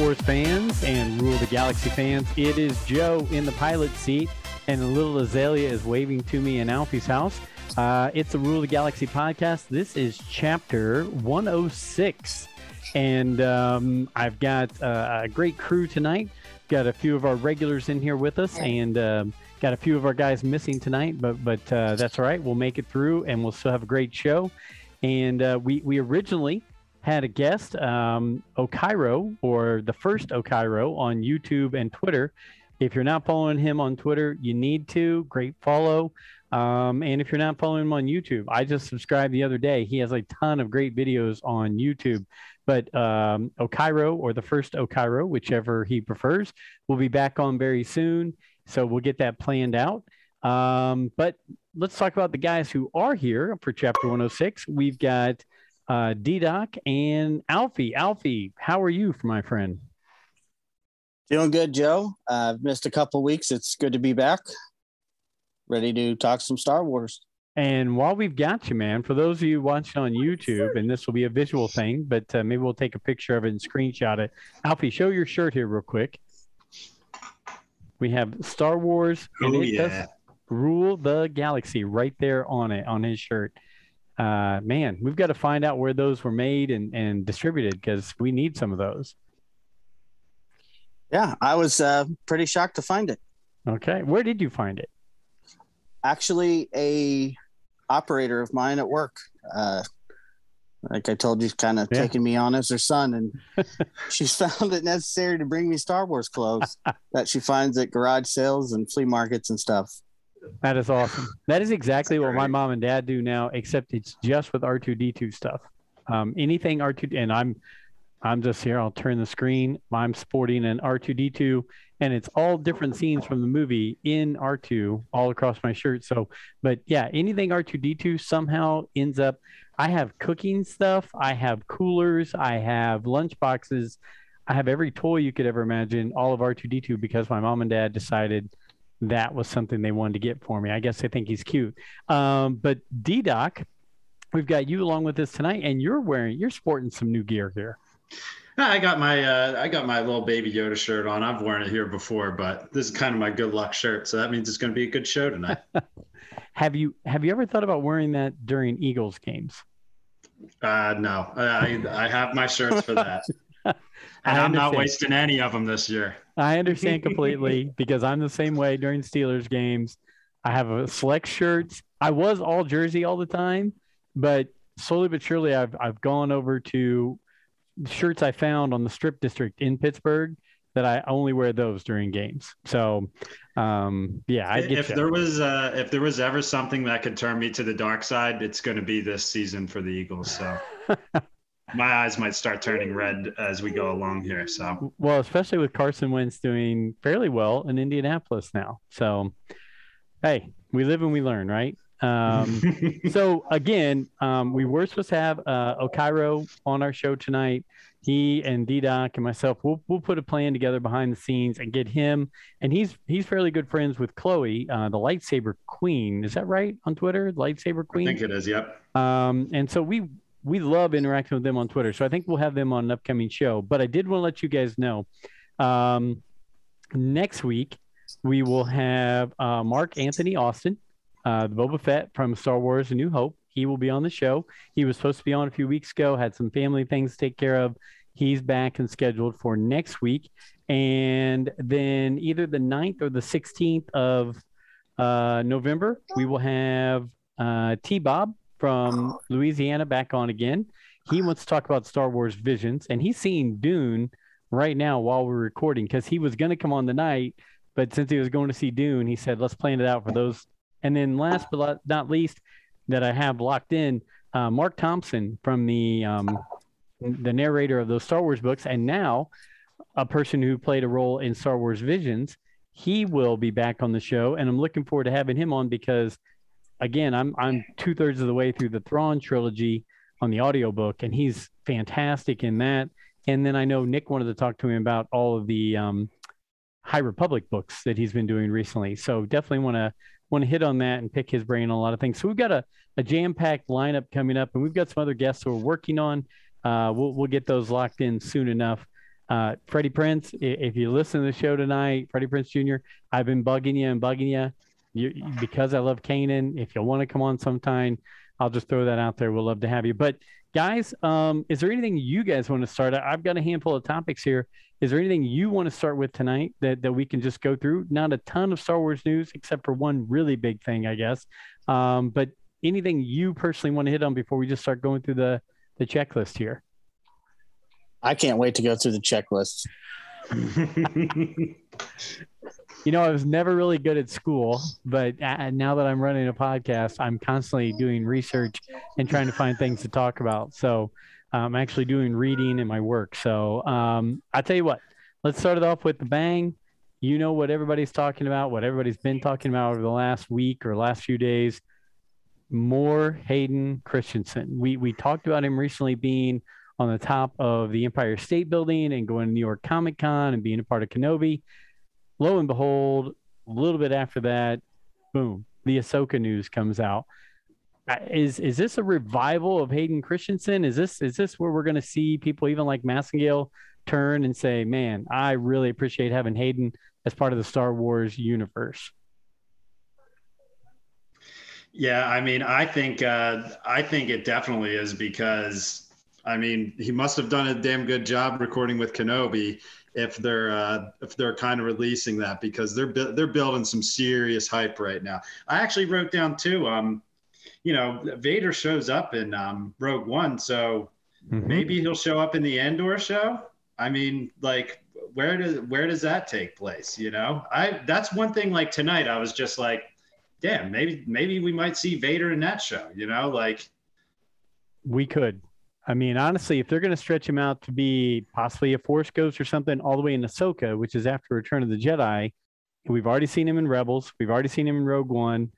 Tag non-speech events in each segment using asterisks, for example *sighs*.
Wars fans and Rule the Galaxy fans, it is Joe in the pilot seat, and little Azalea is waving to me in Alfie's house. Uh, it's the Rule the Galaxy podcast. This is chapter 106, and um, I've got uh, a great crew tonight. Got a few of our regulars in here with us, and um, got a few of our guys missing tonight, but but uh, that's all right. We'll make it through, and we'll still have a great show. And uh, we we originally had a guest, um, Okairo, or the first Okairo on YouTube and Twitter. If you're not following him on Twitter, you need to. Great follow. Um, and if you're not following him on YouTube, I just subscribed the other day. He has a ton of great videos on YouTube. But um, Okairo, or the first Okairo, whichever he prefers, will be back on very soon. So we'll get that planned out. Um, but let's talk about the guys who are here for chapter 106. We've got uh, D Doc and Alfie. Alfie, how are you, my friend? Doing good, Joe. Uh, I've missed a couple weeks. It's good to be back. Ready to talk some Star Wars. And while we've got you, man, for those of you watching on YouTube, and this will be a visual thing, but uh, maybe we'll take a picture of it and screenshot it. Alfie, show your shirt here real quick. We have Star Wars. And oh, it yeah. Rule the Galaxy right there on it, on his shirt uh, man, we've got to find out where those were made and, and distributed because we need some of those. Yeah, I was uh, pretty shocked to find it. Okay, where did you find it? Actually, a operator of mine at work. Uh, like I told you, kind of yeah. taking me on as her son, and *laughs* she's found it necessary to bring me Star Wars clothes *laughs* that she finds at garage sales and flea markets and stuff. That is awesome. That is exactly what my mom and dad do now, except it's just with R two D two stuff. Um, anything R two, and I'm, I'm just here. I'll turn the screen. I'm sporting an R two D two, and it's all different scenes from the movie in R two all across my shirt. So, but yeah, anything R two D two somehow ends up. I have cooking stuff. I have coolers. I have lunch boxes. I have every toy you could ever imagine. All of R two D two because my mom and dad decided that was something they wanted to get for me. I guess they think he's cute. Um, but D Doc, we've got you along with us tonight, and you're wearing, you're sporting some new gear here. I got my uh, I got my little baby Yoda shirt on. I've worn it here before, but this is kind of my good luck shirt, so that means it's going to be a good show tonight. *laughs* have you have you ever thought about wearing that during Eagles games? Uh, no, I I have my shirts for that. *laughs* and I'm not wasting any of them this year. I *laughs* understand completely because I'm the same way during Steelers games. I have a select shirts. I was all jersey all the time, but slowly but surely I've I've gone over to shirts I found on the strip district in Pittsburgh that I only wear those during games. So, um, yeah, I if you. there was uh, if there was ever something that could turn me to the dark side, it's going to be this season for the Eagles. So. *laughs* my eyes might start turning red as we go along here. So, well, especially with Carson Wentz doing fairly well in Indianapolis now. So, hey, we live and we learn, right? Um, *laughs* so again, um, we were supposed to have uh, Okairo on our show tonight. He and D Doc and myself, we'll we'll put a plan together behind the scenes and get him. And he's he's fairly good friends with Chloe, uh, the lightsaber queen. Is that right on Twitter? Lightsaber queen. I think it is. Yep. Um, and so we we love interacting with them on Twitter. So I think we'll have them on an upcoming show. But I did want to let you guys know um, next week we will have uh, Mark Anthony Austin, uh, the Boba Fett from Star Wars: A New Hope. He will be on the show. He was supposed to be on a few weeks ago, had some family things to take care of. He's back and scheduled for next week. And then either the 9th or the 16th of uh, November, we will have uh, T Bob from Louisiana back on again. He wants to talk about Star Wars Visions, and he's seeing Dune right now while we're recording because he was going to come on tonight, but since he was going to see Dune, he said, let's plan it out for those. And then last but not least, that I have locked in, uh, Marc Thompson from the um, the narrator of those Star Wars books, and now a person who played a role in Star Wars Visions. He will be back on the show, and I'm looking forward to having him on because again, I'm I'm two thirds of the way through the Thrawn trilogy on the audiobook, and he's fantastic in that. And then I know Nick wanted to talk to him about all of the um, High Republic books that he's been doing recently. So definitely want to want to hit on that and pick his brain on a lot of things. So we've got a, a jam packed lineup coming up, and we've got some other guests who are working on. Uh, we'll we'll get those locked in soon enough. Uh, Freddie Prinze, if you listen to the show tonight, Freddie Prinze Jr., I've been bugging you and bugging you. You because I love Kanan. If you want to come on sometime, I'll just throw that out there. We'll love to have you. But guys, um, is there anything you guys want to start? I've got a handful of topics here. Is there anything you want to start with tonight that, that we can just go through? Not a ton of Star Wars news, except for one really big thing, I guess. Um, but anything you personally want to hit on before we just start going through the, the checklist here? I can't wait to go through the checklist. *laughs* *laughs* you know, I was never really good at school, but now that I'm running a podcast, I'm constantly doing research and trying to find things to talk about. So I'm actually doing reading in my work. So um, I tell you what, let's start it off with the bang. You know what everybody's talking about, what everybody's been talking about over the last week or last few days. More Hayden Christensen. We we talked about him recently being on the top of the Empire State Building and going to New York Comic Con and being a part of Kenobi. Lo and behold, a little bit after that, boom, the Ahsoka news comes out. Uh, is is this a revival of Hayden Christensen? Is this is this where we're going to see people even like Massengale turn and say, "Man, I really appreciate having Hayden as part of the Star Wars universe"? Yeah, I mean, I think uh, I think it definitely is because I mean, he must have done a damn good job recording with Kenobi if they're uh, if they're kind of releasing that because they're they're building some serious hype right now. I actually wrote down too. Um, you know, Vader shows up in um, Rogue One, so mm-hmm. maybe he'll show up in the Andor show. I mean, like, where does where does that take place? You know, I that's one thing. Like tonight, I was just like, damn, maybe maybe we might see Vader in that show. You know, like we could I mean, honestly, if they're going to stretch him out to be possibly a Force Ghost or something, all the way in Ahsoka, which is after Return of the Jedi, we've already seen him in Rebels, we've already seen him in Rogue One.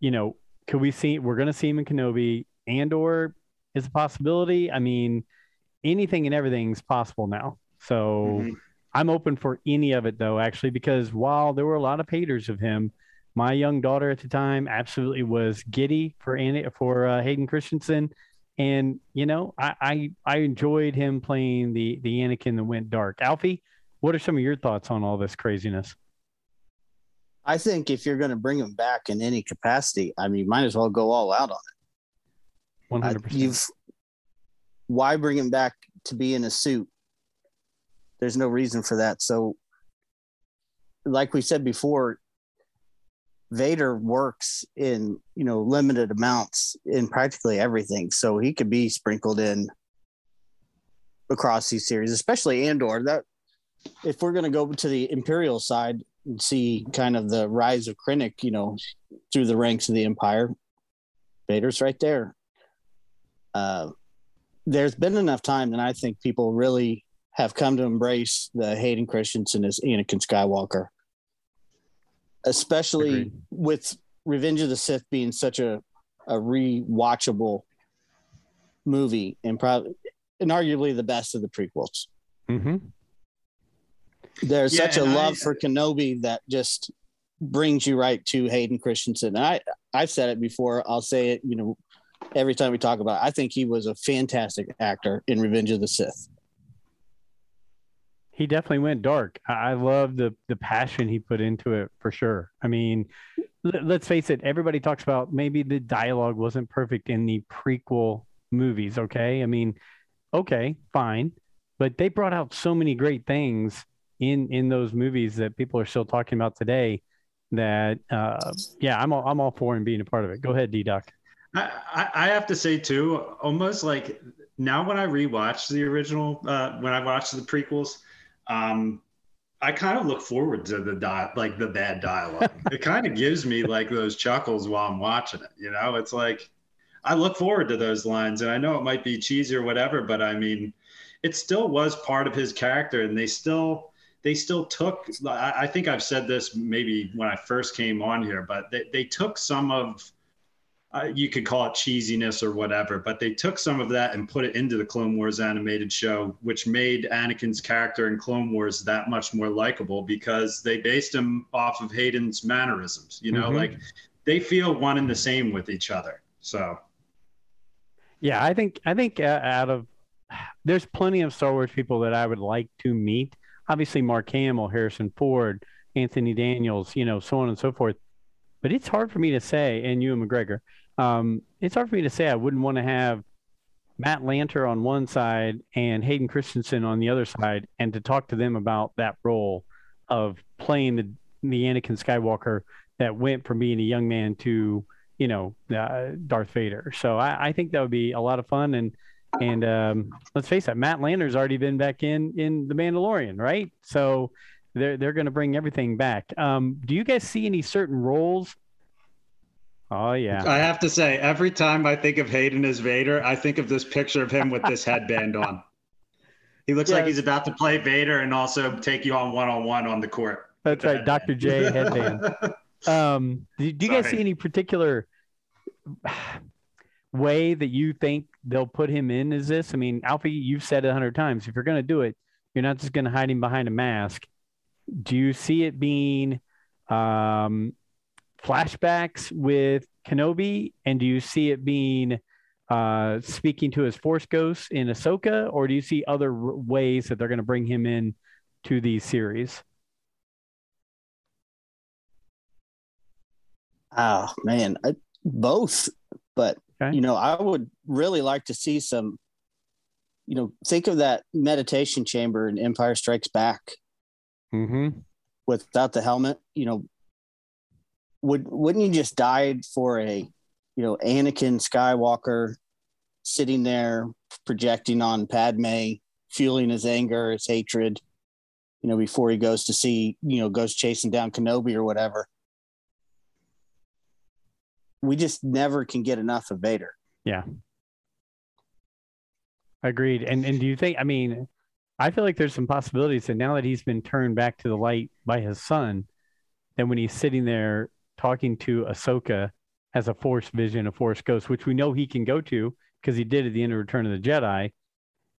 You know, could we see? We're going to see him in Kenobi. Andor is a possibility. I mean, anything and everything's possible now. So mm-hmm. I'm open for any of it, though, actually, because while there were a lot of haters of him, my young daughter at the time absolutely was giddy for for uh, Hayden Christensen and you know, I, I I enjoyed him playing the the Anakin that went dark. Alfie, what are some of your thoughts on all this craziness? I think if you're going to bring him back in any capacity, I mean, you might as well go all out on it. One hundred percent. You've why bring him back to be in a suit? There's no reason for that. So, like we said before, Vader works in you know limited amounts in practically everything, so he could be sprinkled in across these series, especially Andor. That if we're going to go to the Imperial side and see kind of the rise of Krennic, you know, through the ranks of the Empire, Vader's right there. Uh, there's been enough time that I think people really have come to embrace the Hayden Christensen as Anakin Skywalker especially Agreed. with Revenge of the Sith being such a a rewatchable movie and probably and arguably the best of the prequels. Mm-hmm. There's yeah, such a love I, for Kenobi that just brings you right to Hayden Christensen. And I I've said it before. I'll say it. You know, every time we talk about. it. I think he was a fantastic actor in Revenge of the Sith he definitely went dark. I love the the passion he put into it for sure. I mean, let's face it. Everybody talks about maybe the dialogue wasn't perfect in the prequel movies. Okay, I mean, okay, fine, but they brought out so many great things in in those movies that people are still talking about today. That uh, yeah, I'm all, I'm all for him being a part of it. Go ahead, D Doc. I, I have to say too, almost like now when I rewatch the original, uh, when I watch the prequels, um, I kind of look forward to the di- like the bad dialogue. *laughs* it kind of gives me like those chuckles while I'm watching it. You know, it's like I look forward to those lines, and I know it might be cheesy or whatever, but I mean, it still was part of his character, and they still they still took. I, I think I've said this maybe when I first came on here, but they, they took some of uh, you could call it cheesiness or whatever, but they took some of that and put it into the Clone Wars animated show, which made Anakin's character in Clone Wars that much more likable because they based him off of Hayden's mannerisms. You know, mm-hmm. like they feel one and the same with each other. So, yeah, I think I think uh, out of there's plenty of Star Wars people that I would like to meet. Obviously, Mark Hamill, Harrison Ford, Anthony Daniels, you know, so on and so forth. But it's hard for me to say, and Ewan McGregor, um, it's hard for me to say I wouldn't want to have Matt Lanter on one side and Hayden Christensen on the other side, and to talk to them about that role of playing the the Anakin Skywalker that went from being a young man to you know uh, Darth Vader. So I, I, think that would be a lot of fun. And and um, let's face it, Matt Lanter's already been back in in the Mandalorian, right? So they're they're going to bring everything back. Um, do you guys see any certain roles? Oh yeah. I have to say, every time I think of Hayden as Vader, I think of this picture of him with this headband on. He looks like he's about to play Vader and also take you on one on one on the court. That's right, Dr. J headband. *laughs* um, do, do you guys see any particular way that you think they'll put him in? Is this? I mean, Alfie, you've said it a hundred times. If you're going to do it, you're not just going to hide him behind a mask. Do you see it being um, flashbacks with Kenobi, and do you see it being uh, speaking to his Force ghosts in Ahsoka, or do you see other r- ways that they're going to bring him in to these series? Oh man, I, both. But okay. you know, I would really like to see some. You know, think of that meditation chamber in Empire Strikes Back. Mm-hmm. Without the helmet, you know, would wouldn't you just died for a, you know, Anakin Skywalker sitting there projecting on Padme, fueling his anger, his hatred, you know, before he goes to see, you know, goes chasing down Kenobi or whatever we just never can get enough of Vader. Yeah. Agreed. And and do you think I mean, I feel like there's some possibilities that now that he's been turned back to the light by his son, then when he's sitting there talking to Ahsoka as a force vision, a force ghost, which we know he can go to because he did at the end of Return of the Jedi,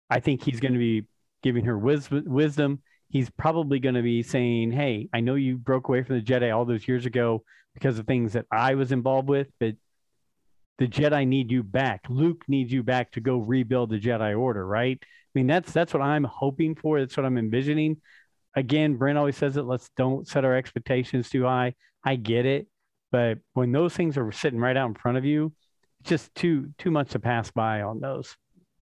I think he's going to be giving her wis- wisdom. He's probably going to be saying, Hey, I know you broke away from the Jedi all those years ago because of things that I was involved with, but the Jedi need you back. Luke needs you back to go rebuild the Jedi Order, right? I mean, that's that's what I'm hoping for. That's what I'm envisioning. Again, Brent always says it. Let's don't set our expectations too high. I get it, but when those things are sitting right out in front of you, it's just too too much to pass by on those.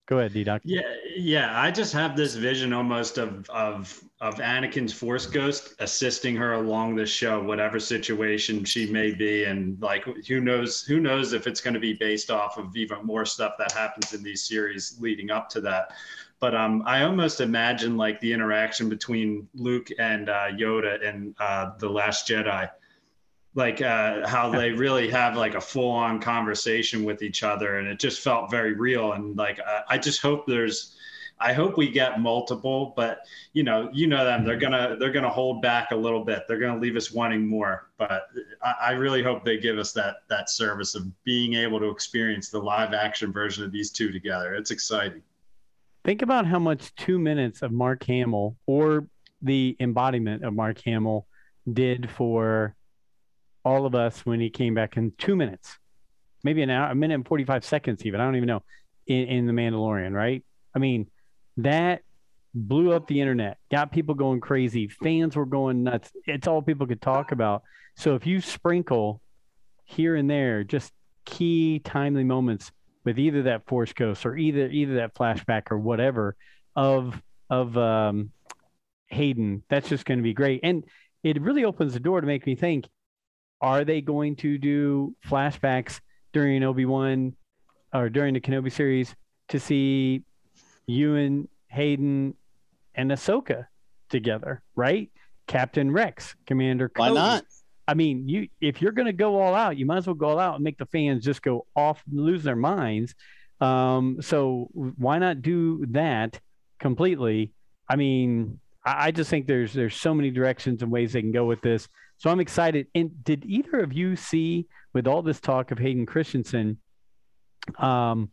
Go ahead, D-Doc. Yeah, yeah. I just have this vision almost of of of Anakin's Force Ghost assisting her along the show, whatever situation she may be, and like who knows who knows if it's going to be based off of even more stuff that happens in these series leading up to that. But um, I almost imagine like the interaction between Luke and uh, Yoda in uh, the Last Jedi like uh, how they really have like a full on conversation with each other and it just felt very real and like I, I, just hope there's i hope we get multiple but you know you know them they're gonna they're gonna hold back a little bit. They're gonna leave us wanting more but I, I really hope they give us that that service of being able to experience the live action version of these two together. It's exciting. Think about how much two minutes of mark hamill or the embodiment of mark hamill did for all of us when he came back in two minutes, maybe an hour, a minute and 45 seconds, even. I don't even know, in, in The Mandalorian, right? I mean, that blew up the internet, got people going crazy. Fans were going nuts. It's all people could talk about. So if you sprinkle here and there just key timely moments with either that force ghost or either either that flashback or whatever of of um, Hayden, that's just going to be great. And it really opens the door to make me think are they going to do flashbacks during Obi Wan or during the Kenobi series to see Ewan, Hayden, and Ahsoka together? Right, Captain Rex, Commander. Why not? I mean, you if you're going to go all out, you might as well go all out and make the fans just go off, lose their minds. Um, so why not do that completely? I mean, I, I just think there's there's so many directions and ways they can go with this. So I'm excited. And did either of you see, with all this talk of Hayden Christensen, um,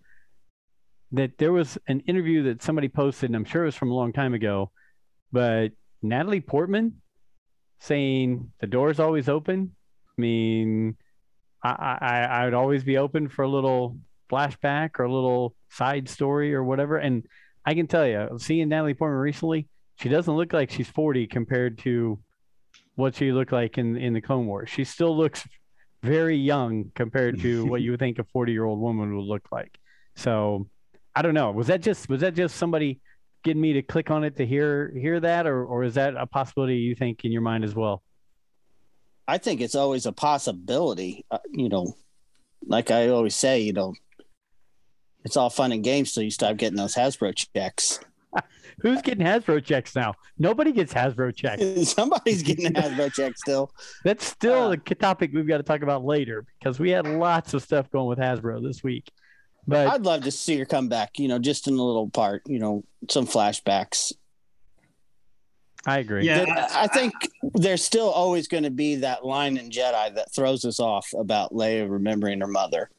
that there was an interview that somebody posted, and I'm sure it was from a long time ago, but Natalie Portman saying the door is always open. I mean, I, I, I would always be open for a little flashback or a little side story or whatever. And I can tell you, seeing Natalie Portman recently, she doesn't look like she's 40 compared to what she looked like in in the Clone Wars. She still looks very young compared to what you would think a 40 year old woman would look like. So I don't know. Was that just was that just somebody getting me to click on it to hear hear that, or or is that a possibility you think in your mind as well? I think it's always a possibility. Uh, you know, like I always say, you know, it's all fun and games till you start getting those Hasbro checks. *laughs* Who's getting Hasbro checks now? Nobody gets Hasbro checks. *laughs* Somebody's getting Hasbro check still. That's still uh, a topic we've got to talk about later because we had lots of stuff going with Hasbro this week. But I'd love to see her come back, you know, just in a little part, you know, some flashbacks. I agree. Yeah, I think there's still always going to be that line in Jedi that throws us off about Leia remembering her mother.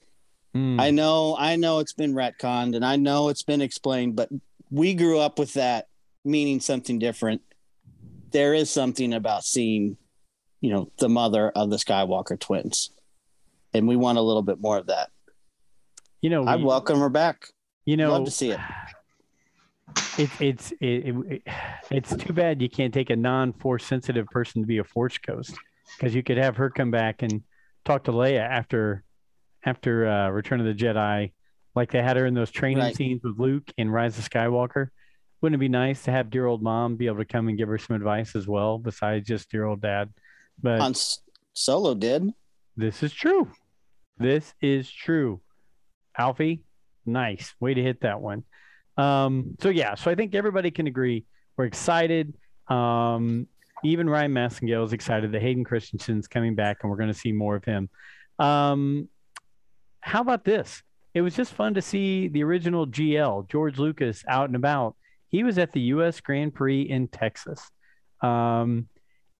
Mm. I know, I know it's been retconned and I know it's been explained, but we grew up with that meaning something different. There is something about seeing, you know, the mother of the Skywalker twins, and we want a little bit more of that. You know, I'd welcome her back. You know, love to see it. It, it's it, it, it's too bad you can't take a non-force sensitive person to be a force ghost because you could have her come back and talk to Leia after after uh, Return of the Jedi like they had her in those training right. scenes with Luke in Rise of Skywalker. Wouldn't it be nice to have dear old mom be able to come and give her some advice as well, besides just dear old dad? But on Solo did. This is true. This is true. Alfie, nice way to hit that one. Um, so yeah, so I think everybody can agree we're excited. Um, even Ryan Massengill is excited that Hayden Christensen's coming back, and we're going to see more of him. Um, how about this? It was just fun to see the original GL, George Lucas, out and about. He was at the U.S. Grand Prix in Texas. Um,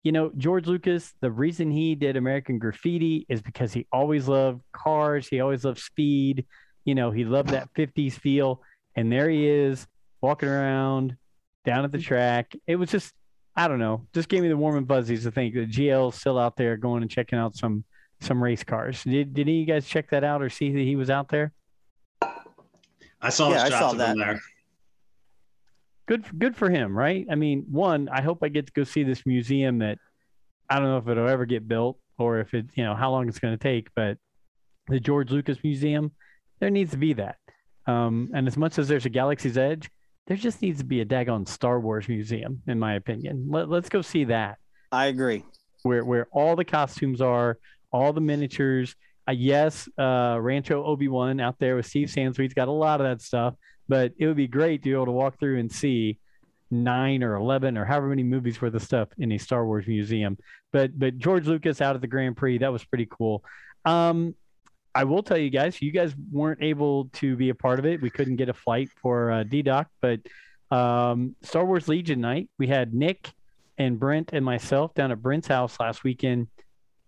you know, George Lucas, the reason he did American Graffiti is because he always loved cars. He always loved speed. You know, he loved that 50s feel. And there he is walking around down at the track. It was just, I don't know, just gave me the warm and fuzzies to think that GL's still out there going and checking out some some race cars. Did, did any of you guys check that out or see that he was out there? I saw yeah, shots I saw of that. him there. Good, good for him, right? I mean, one, I hope I get to go see this museum that I don't know if it'll ever get built or if it, you know, how long it's going to take, but the George Lucas Museum, there needs to be that. Um, and as much as there's a Galaxy's Edge, there just needs to be a daggone Star Wars museum, in my opinion. Let, let's go see that. I agree. Where where all the costumes are, all the miniatures, uh, yes, uh, Rancho Obi Wan out there with Steve Sansweet's got a lot of that stuff, but it would be great to be able to walk through and see nine or eleven or however many movies worth of stuff in a Star Wars museum. But but George Lucas out at the Grand Prix that was pretty cool. Um, I will tell you guys, you guys weren't able to be a part of it. We couldn't get a flight for uh, DDoc, but um, Star Wars Legion night, we had Nick and Brent and myself down at Brent's house last weekend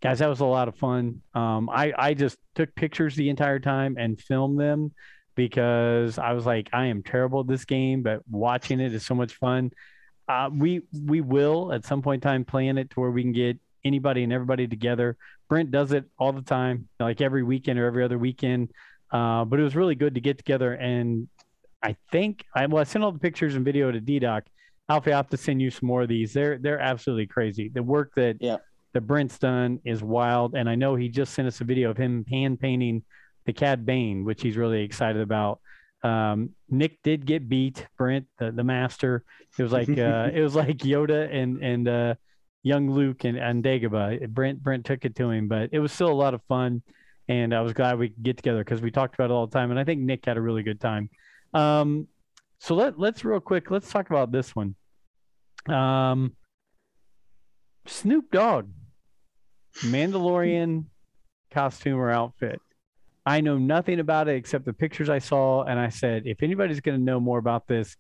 guys, that was a lot of fun. Um, I I just took pictures the entire time and filmed them because I was like, I am terrible at this game, but watching it is so much fun. Uh, we we will at some point in time plan it to where we can get anybody and everybody together. Brent does it all the time, like every weekend or every other weekend. Uh, but it was really good to get together and I think I well I sent all the pictures and video to DDoc. Alfie, I have to send you some more of these. They're they're absolutely crazy. The work that yeah that Brent's done is wild. And I know he just sent us a video of him hand painting the Cad Bane, which he's really excited about. Um, Nick did get beat, Brent, the, the master. It was like uh, *laughs* it was like Yoda and and uh, young Luke and, and Dagobah. Brent Brent took it to him, but it was still a lot of fun. And I was glad we could get together because we talked about it all the time. And I think Nick had a really good time. Um, so let let's real quick, let's talk about this one. Um, Snoop Dogg Mandalorian costume or outfit. I know nothing about it except the pictures I saw, and I said, if anybody's going to know more about this,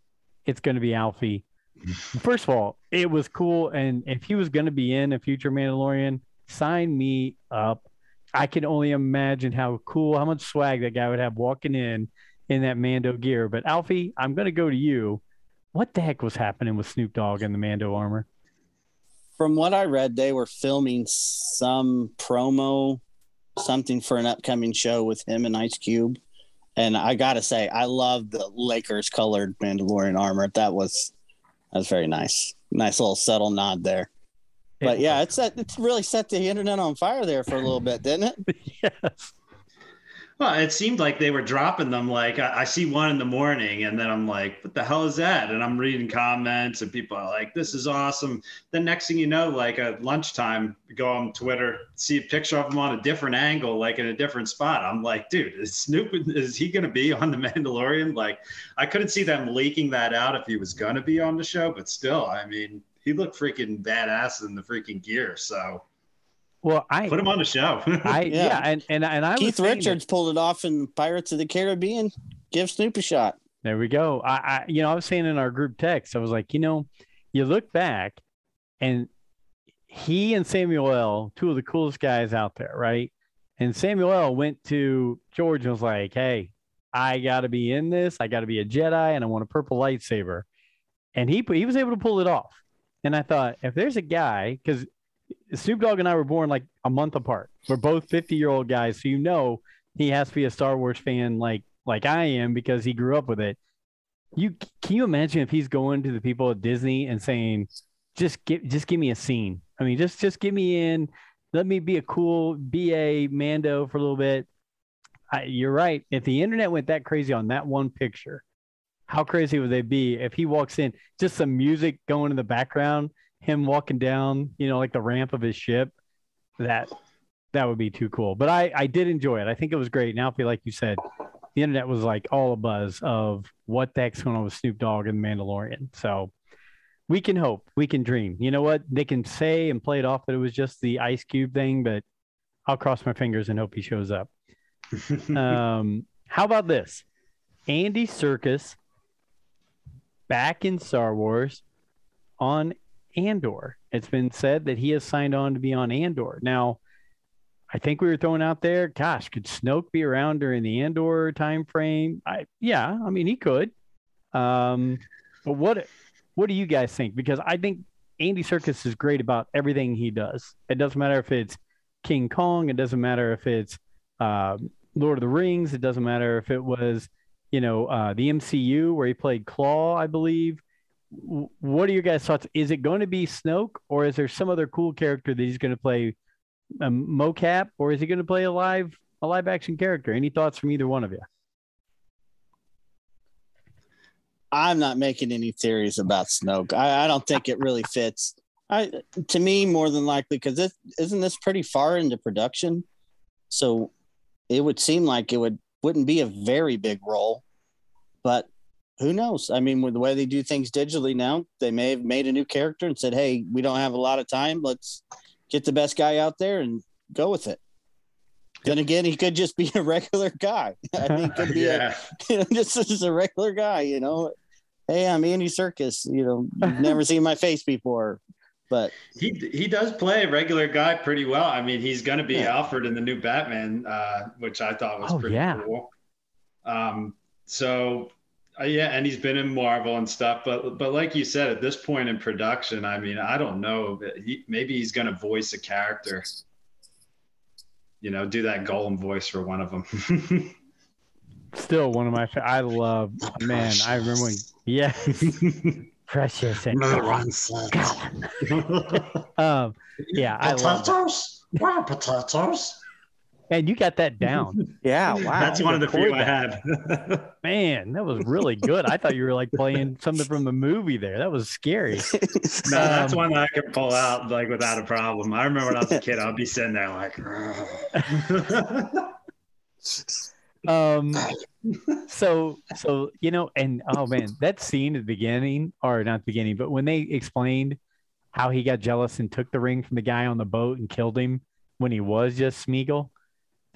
it's going to be Alfie. *laughs* First of all, it was cool, and if he was going to be in a future Mandalorian, sign me up. I can only imagine how cool, how much swag that guy would have walking in in that Mando gear. But Alfie, I'm going to go to you. What the heck was happening with Snoop Dogg and the Mando armor? From what I read, they were filming some promo, something for an upcoming show with him and Ice Cube, And I gotta say, I love the Lakers colored Mandalorian armor. That was that was very nice. Nice little subtle nod there. But yeah, it's it's really set the internet on fire there for a little bit, didn't it? *laughs* yes. Well, it seemed like they were dropping them. Like I, I, see one in the morning, and then I'm like, "What the hell is that?" And I'm reading comments, and people are like, "This is awesome." The next thing you know, like at lunchtime, go on Twitter, see a picture of him on a different angle, like in a different spot. I'm like, "Dude, is Snoop? Is he going to be on the Mandalorian?" Like, I couldn't see them leaking that out if he was going to be on the show, but still, I mean, he looked freaking badass in the freaking gear. So well, I put him on the show. *laughs* I yeah. yeah, and and and I Keith Richards that, pulled it off in Pirates of the Caribbean. Give Snoop a shot. There we go. I, I you know I was saying in our group text, I was like, you know, you look back, and he and Samuel L, two of the coolest guys out there, right? And Samuel L went to George and was like, hey, I got to be in this. I got to be a Jedi, and I want a purple lightsaber. And he he was able to pull it off. And I thought, if there's a guy, because Snoop Dogg and I were born like a month apart. We're both 50 year old guys, so you know he has to be a Star Wars fan like like I am because he grew up with it. You can you imagine if he's going to the people at Disney and saying, "Just give just give me a scene. I mean, just just give me in. Let me be a cool BA Mando for a little bit." I, you're right. If the internet went that crazy on that one picture, how crazy would they be if he walks in, just some music going in the background, him walking down, you know, like the ramp of his ship? That that would be too cool. But I I did enjoy it. I think it was great. Now, feel like you said, the internet was like all a buzz of what the heck's going on with Snoop Dogg and Mandalorian. So we can hope, we can dream. You know what? They can say and play it off that it was just the Ice Cube thing, but I'll cross my fingers and hope he shows up. *laughs* um, how about this? Andy Serkis back in Star Wars on Andor. It's been said that he has signed on to be on Andor. Now, I think we were throwing out there, gosh, could Snoke be around during the Andor time frame? I yeah, I mean he could. Um, but what what do you guys think? Because I think Andy Serkis is great about everything he does. It doesn't matter if it's King Kong, it doesn't matter if it's uh, Lord of the Rings, it doesn't matter if it was you know, uh, the MCU where he played Klaue, I believe. What are your guys' thoughts? Is it going to be Snoke, or is there some other cool character that he's going to play, a mocap, or is he going to play a live a live action character? Any thoughts from either one of you? I'm not making any theories about Snoke. I, I don't think it really fits. I to me more than likely because this isn't this pretty far into production, so it would seem like it would wouldn't be a very big role, but who knows? I mean, with the way they do things digitally now, they may have made a new character and said, "Hey, we don't have a lot of time. Let's get the best guy out there and go with it." Then again, he could just be *laughs* a regular guy. I mean, could be *laughs* yeah. a, *laughs* you know, just as a regular guy. You know, hey, I'm Andy Serkis. You know, you've never seen my face before, but he he does play a regular guy pretty well. I mean, he's going to be yeah. Alfred in the new Batman, uh, which I thought was oh, pretty yeah. cool. Um, so uh, yeah, and he's been in Marvel and stuff, but but like you said, at this point in production, I mean, I don't know. He, maybe he's going to voice a character. You know, do that Gollum voice for one of them. *laughs* Still one of my. I love man. I remember when. Yeah. *laughs* Precious and *laughs* um, yeah, I love potatoes. Wow, potatoes. And you got that down. yeah, *laughs* wow. That's one of the few I have. *laughs* Man, that was really good. I thought you were like playing something from the movie there. That was scary. *laughs* no, um, that's one that I could pull out like without a problem. I remember when I was a kid, I'd be sitting there like. um so so you know and oh man that scene at the beginning or not the beginning but when they explained how he got jealous and took the ring from the guy on the boat and killed him when he was just Smeagol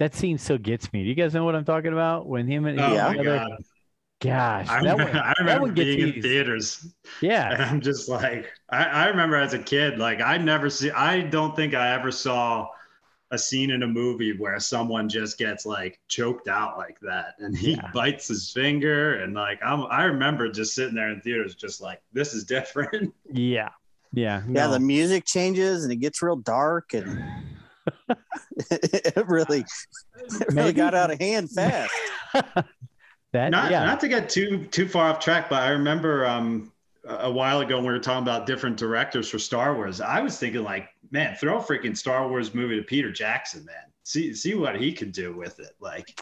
that scene still gets me. Do you guys know what I'm talking about? When him and oh my God. Gosh, I remember, one, I remember being in theaters. Yeah, and I'm just like, I, I remember as a kid, like I never see. I don't think I ever saw a scene in a movie where someone just gets like choked out like that, and he yeah. bites his finger, and like I'm. I remember just sitting there in theaters, just like this is *laughs* different. Yeah, yeah, no. yeah. The music changes and it gets real dark and. *laughs* it really, it really got out of hand fast. *laughs* That not yeah. not to get too too far off track, but I remember um a while ago when we were talking about different directors for Star Wars. I was thinking like, man, throw a freaking Star Wars movie to Peter Jackson, man. See see what he could do with it. Like,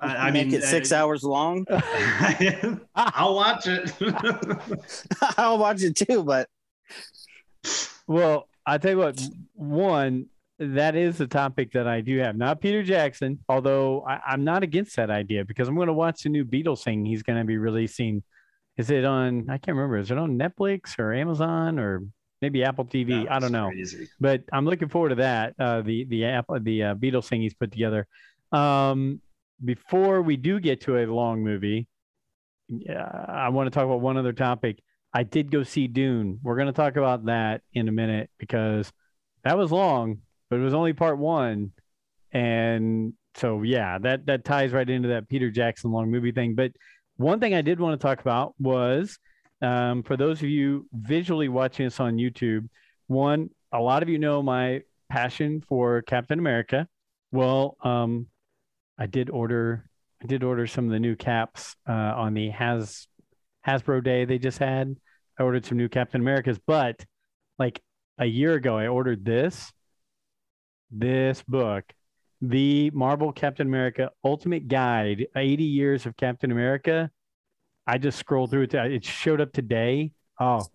I, I Make mean, it six uh, hours long. *laughs* I'll watch it. I'll watch it too, but Well, I tell you what, one, that is a topic that I do have. Not Peter Jackson, although I, I'm not against that idea because I'm going to watch the new Beatles thing he's going to be releasing. Is it on, I can't remember, is it on Netflix or Amazon or maybe Apple TV? I don't know. Crazy. But I'm looking forward to that. Uh, the the app the uh, Beatles thing he's put together. Um, before we do get to a long movie, I want to talk about one other topic. I did go see Dune. We're going to talk about that in a minute because that was long, but it was only part one, and so yeah, that that ties right into that Peter Jackson long movie thing. But one thing I did want to talk about was um, for those of you visually watching us on YouTube, one, a lot of you know my passion for Captain America. Well, um, I did order I did order some of the new caps uh, on the Has Hasbro Day they just had. I ordered some new Captain Americas, but like a year ago, I ordered this this book, the Marvel Captain America Ultimate Guide, 80 Years of Captain America. I just scrolled through it. It showed up today. Oh,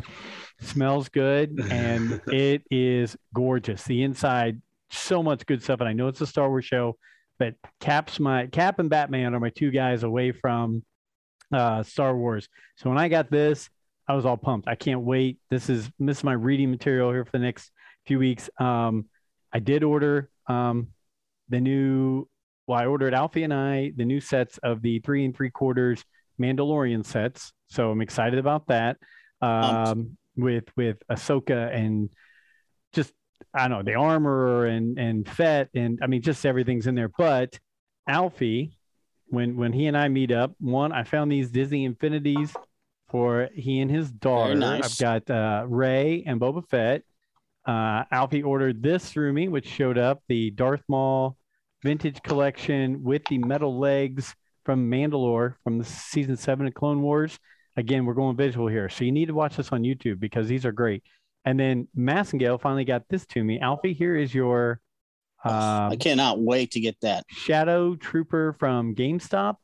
smells good and *laughs* it is gorgeous. The inside, so much good stuff. And I know it's a Star Wars show, but Cap's my Cap and Batman are my two guys away from uh, Star Wars. So when I got this, I was all pumped. I can't wait. This is this is my reading material here for the next few weeks. Um, I did order um, the new. Well, I ordered Alfie and I the new sets of the three and three quarters Mandalorian sets. So I'm excited about that. Um, with with Ahsoka and just I don't know the armor and and Fett and I mean just everything's in there. But Alfie, when when he and I meet up, one I found these Disney Infinities for he and his daughter. nice. I've got uh, Rey and Boba Fett. Uh, Alfie ordered this through me, which showed up the Darth Maul vintage collection with the metal legs from Mandalore from the season seven of Clone Wars. Again, we're going visual here, so you need to watch this on YouTube because these are great. And then Massengale finally got this to me. Alfie, here is your um, I cannot wait to get that. Shadow Trooper from GameStop.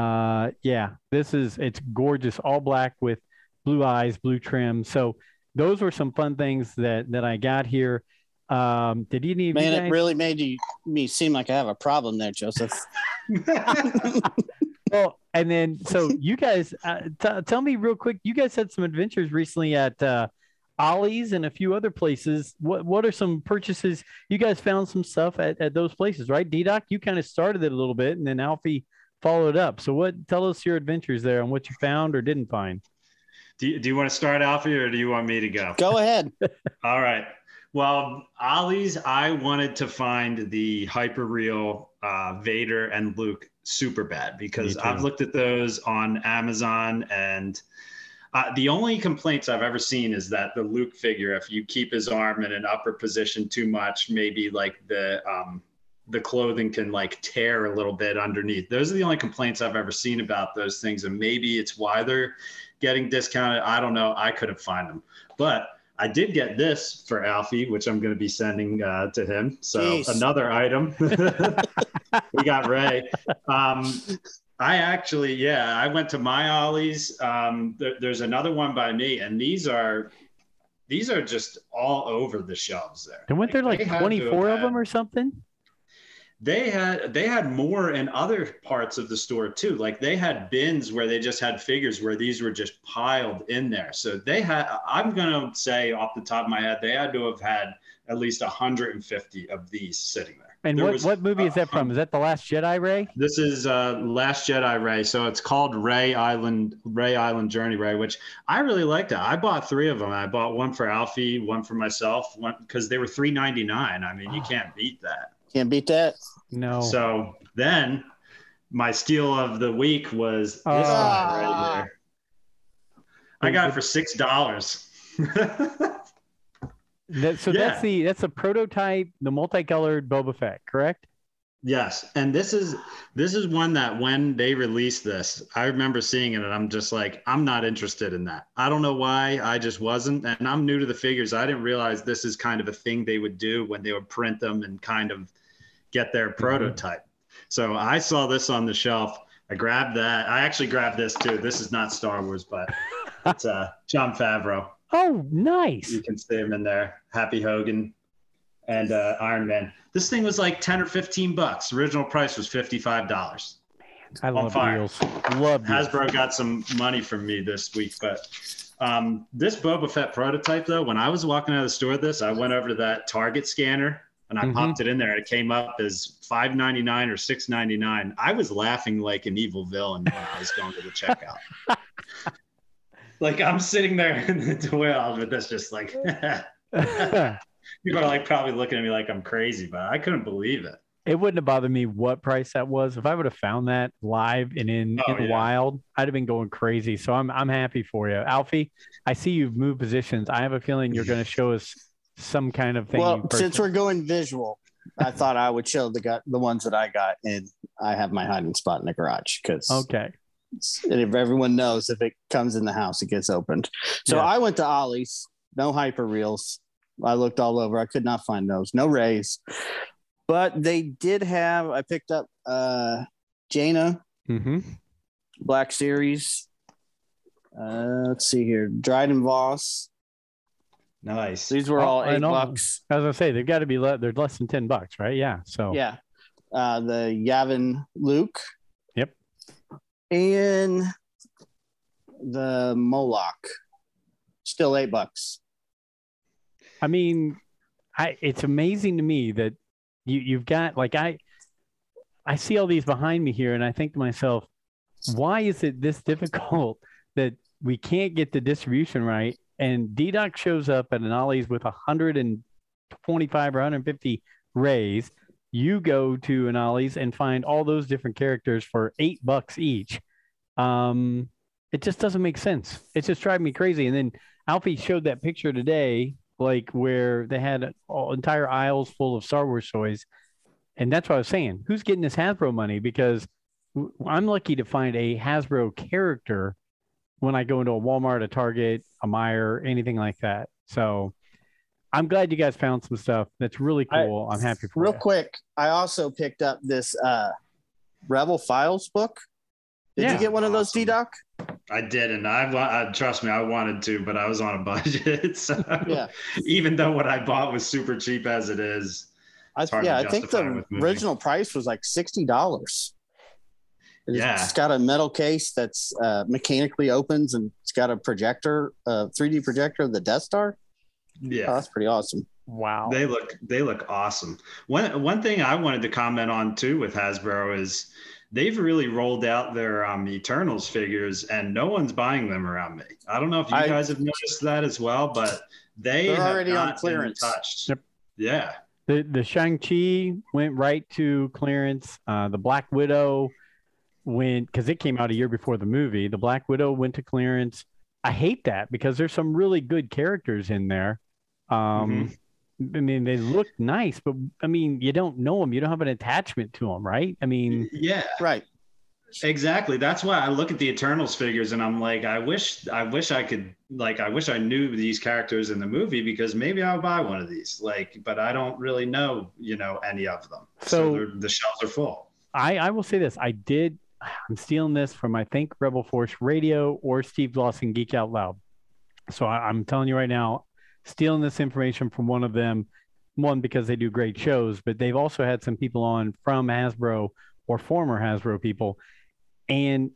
Uh, yeah, this is it's gorgeous, all black with blue eyes, blue trim. So those were some fun things that that I got here. Um, did you need Man, you it guys- really made you me seem like I have a problem there, Joseph. *laughs* well, and then so you guys uh, t- tell me real quick. You guys had some adventures recently at uh, Ollie's and a few other places. What what are some purchases? You guys found some stuff at, at those places, right? D Doc, you kind of started it a little bit, and then Alfie followed up. So what? Tell us your adventures there and what you found or didn't find. Do you, do you want to start, Alfie, or do you want me to go? Go ahead. *laughs* All right. Well, Ollie's, I wanted to find the hyper real uh, Vader and Luke super bad because I've looked at those on Amazon and uh, the only complaints I've ever seen is that the Luke figure, if you keep his arm in an upper position too much, maybe like the um, the clothing can like tear a little bit underneath. Those are the only complaints I've ever seen about those things, and maybe it's why they're getting discounted. I don't know. I couldn't find them, but I did get this for Alfie, which I'm going to be sending uh, to him. So Jeez. another item. *laughs* we got Rey. Um, I actually, yeah, I went to my Ollie's. Um, there, there's another one by me, and these are these are just all over the shelves there. And weren't there like they had to have 24 of them or something? They had they had more in other parts of the store too. Like they had bins where they just had figures where these were just piled in there. So they had i'm gonna say off the top of my head they had to have had at least 150 of these sitting there. And There what, was what movie is that from? Is that The Last Jedi, Rey? this is uh last jedi rey. So it's called rey island rey island journey rey which i really liked it. I bought three of them. I bought one for alfie one for myself one because they were 3.99 i mean you can't beat that Can't beat that. No. so then my steal of the week was ah. this Oh. one right here. I got it for six dollars. *laughs* That, so Yeah. that's the that's the prototype, the multicolored Boba Fett, correct? Yes, and this is this is one that when they released this, I remember seeing it, and I'm just like, I'm not interested in that. I don't know why, I just wasn't. And I'm new to the figures. I didn't realize this is kind of a thing they would do when they would print them and kind of get their mm-hmm. prototype. So I saw this on the shelf. I grabbed that. I actually grabbed this too. This is not Star Wars, but *laughs* it's uh, Jon Favreau. Oh, nice. You can see him in there. Happy Hogan and uh, Iron Man. This thing was like 10 or 15 bucks. Original price was $55. Man, I love fire. deals. Love deals. Hasbro got some money from me this week, but um, this Boba Fett prototype, though, when I was walking out of the store this, I went over to that Target scanner and I mm-hmm. popped it in there. And it came up as five ninety nine or six ninety nine. I was laughing like an evil villain when I was going to the checkout. *laughs* like I'm sitting there in the toilet, but that's just like *laughs* people are like probably looking at me like I'm crazy, but I couldn't believe it. It wouldn't have bothered me what price that was. If I would have found that live and in, oh, in the yeah. wild, I'd have been going crazy. So I'm I'm happy for you. Alfie, I see you've moved positions. I have a feeling you're going to show us some kind of thing. Well, since we're going visual, I *laughs* thought I would show the got the ones that I got, and I have my hiding spot in the garage because okay. And if everyone knows, if it comes in the house, it gets opened. So yeah. I went to Ollie's, no Hyperreals. I looked all over. I could not find those. No Reys. But they did have, I picked up uh Jaina, mm-hmm. Black Series. Uh, let's see here. Dryden Voss, Nice. These were all eight bucks. As I say they've got to be le- they're less than ten bucks, right? Yeah. So yeah, uh, the Yavin Luke. Yep. And the Moloch, still eight bucks. I mean, I it's amazing to me that you you've got like I I see all these behind me here, and I think to myself, why is it this difficult that we can't get the distribution right and D Doc shows up at an Ollie's with 125 or 150 Reys. You go to an Ollie's and find all those different characters for eight bucks each. Um, it just doesn't make sense. It's just driving me crazy. And then Alfie showed that picture today, like where they had all, entire aisles full of Star Wars toys. And that's what I was saying. Who's getting this Hasbro money? Because I'm lucky to find a Hasbro character when I go into a Walmart, a Target, a Meijer, anything like that. So I'm glad you guys found some stuff that's really cool. I, am happy for Real you. quick, I also picked up this uh, Rebel Files book. Did yeah. you get one of those, D Doc? I did, and I, I trust me, I wanted to, but I was on a budget. *laughs* So yeah. even though what I bought was super cheap as it is, I, yeah, I think the original price was like sixty dollars. Yeah. It's got a metal case that's uh, mechanically opens and it's got a projector, a uh, 3D projector of the Death Star. Yeah. Oh, that's pretty awesome. Wow. They look they look awesome. One one thing I wanted to comment on too with Hasbro is they've really rolled out their um, Eternals figures and no one's buying them around me. I don't know if you I, guys have noticed that as well, but they are already on clearance. touched. Yep. Yeah. The the Shang-Chi went right to clearance. Uh, the Black Widow went because it came out a year before the movie. The Black Widow went to clearance. I hate that because there's some really good characters in there. Um, mm-hmm. I mean, they look nice, but I mean, you don't know them. You don't have an attachment to them, right? I mean, yeah, right. Exactly. That's why I look at the Eternals figures and I'm like, I wish, I wish I could, like, I wish I knew these characters in the movie because maybe I'll buy one of these. Like, but I don't really know, you know, any of them. So, so the shelves are full. I, I will say this: I did I'm stealing this from I think Rebel Force Radio or Steve Dawson Geek Out Loud. So I, I'm telling you right now, stealing this information from one of them. One because they do great shows, but they've also had some people on from Hasbro or former Hasbro people, and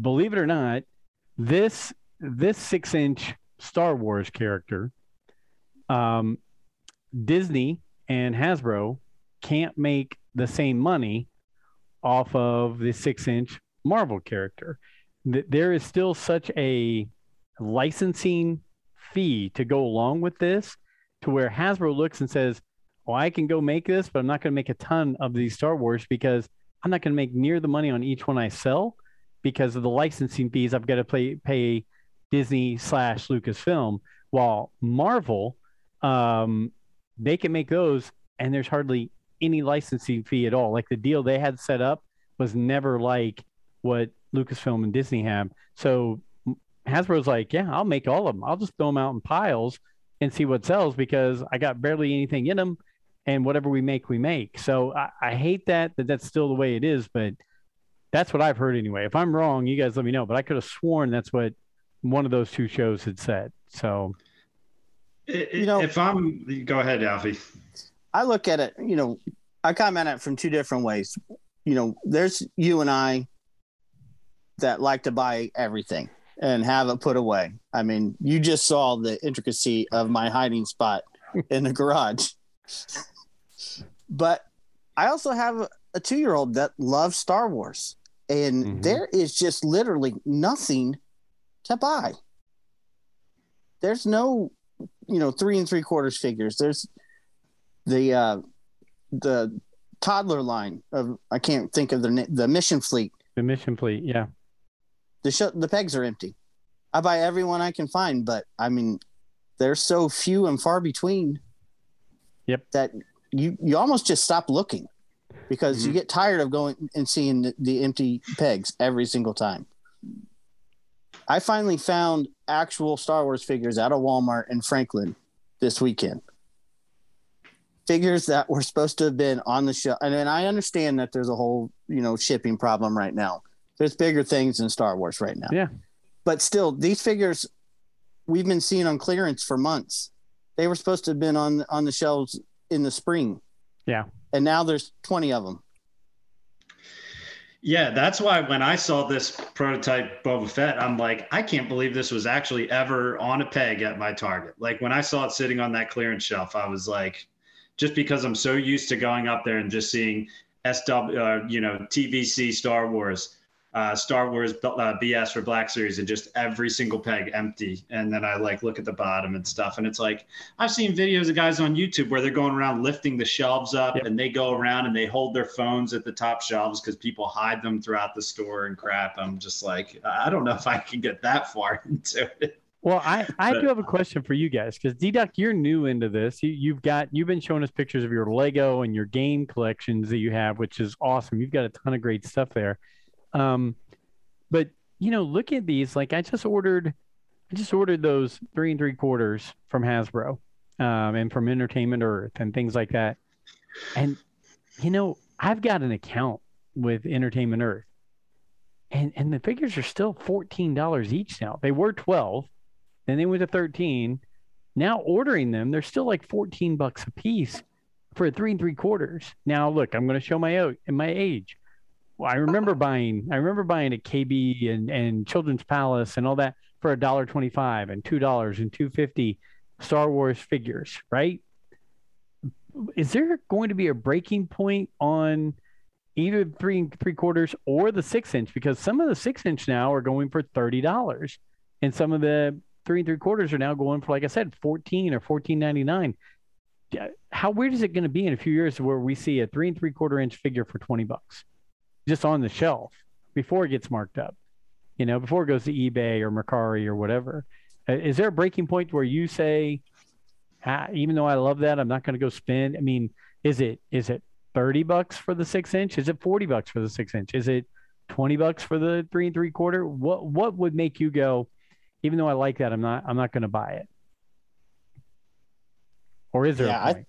believe it or not, this this six inch Star Wars character, um, Disney and Hasbro can't make the same money off of the six inch Marvel character. There is still such a licensing fee to go along with this to where Hasbro looks and says, Well, I can go make this, but I'm not going to make a ton of these Star Wars because I'm not going to make near the money on each one I sell because of the licensing fees I've got to pay, pay Disney slash Lucasfilm. While Marvel, um, they can make those and there's hardly any licensing fee at all. Like the deal they had set up was never like what Lucasfilm and Disney have. So Hasbro's like, yeah, I'll make all of them. I'll just throw them out in piles and see what sells because I got barely anything in them, and whatever we make, we make. So I, I hate that that that's still the way it is, but that's what I've heard anyway. If I'm wrong, you guys let me know. But I could have sworn that's what one of those two shows had said. So, you know, if I'm, go ahead, Alfie. I look at it, you know, I come at it from two different ways. You know, there's you and I that like to buy everything and have it put away. I mean, you just saw the intricacy of my hiding spot in the garage. But I also have a two year old that loves Star Wars, and mm-hmm. there is just literally nothing to buy. There's no, you know, three and three quarters figures. There's the uh, the toddler line of I can't think of the the mission fleet. The mission fleet, yeah. The sh- the pegs are empty. I buy every one I can find, but I mean, they're so few and far between. Yep. That you you almost just stop looking because mm-hmm. you get tired of going and seeing the, the empty pegs every single time. I finally found actual Star Wars figures out of Walmart in Franklin this weekend. Figures that were supposed to have been on the shelf. And, and I understand that there's a whole, you know, shipping problem right now. There's bigger things in Star Wars right now. Yeah. But still, these figures we've been seeing on clearance for months. They were supposed to have been on on the shelves in the spring. Yeah. And now there's 20 of them. Yeah, that's why when I saw this prototype Boba Fett, I'm like, I can't believe this was actually ever on a peg at my Target. Like when I saw it sitting on that clearance shelf, I was like, just because I'm so used to going up there and just seeing SW, uh, you know, TVC Star Wars uh, Star Wars uh, BS for Black Series and just every single peg empty. And then I like look at the bottom and stuff. And it's like, I've seen videos of guys on YouTube where they're going around lifting the shelves up yep. and they go around and they hold their phones at the top shelves because people hide them throughout the store and crap. I'm just like, I don't know if I can get that far *laughs* into it. Well, I, I but, do have a question for you guys because D Doc, you're new into this. You, you've got you've been showing us pictures of your Lego and your game collections that you have, which is awesome. You've got a ton of great stuff there. Um, but you know, look at these. Like I just ordered, I just ordered those three and three quarters from Hasbro, um, and from Entertainment Earth and things like that. And you know, I've got an account with Entertainment Earth, and and the figures are still fourteen dollars each now. They were twelve, then they went to thirteen. Now ordering them, they're still like fourteen bucks a piece for three and three quarters. Now look, I'm going to show my my age. Well, I remember *laughs* buying I remember buying a KB and, and Children's Palace and all that for a dollar twenty five and two dollars and two fifty Star Wars figures, right? Is there going to be a breaking point on either three and three quarters or the six inch? Because some of the six inch now are going for thirty dollars, and some of the three and three quarters are now going for, like I said, fourteen or fourteen ninety nine. How weird is it going to be in a few years where we see a three and three quarter inch figure for twenty bucks? just on the shelf before it gets marked up, you know, before it goes to eBay or Mercari or whatever. Uh, is there a breaking point where you say, ah, even though I love that, I'm not going to go spend? I mean, is it is it 30 bucks for the six inch? Is it 40 bucks for the six inch? Is it 20 bucks for the three and three quarter? What what would make you go, even though I like that, I'm not I'm not going to buy it? Or is there? Yeah, I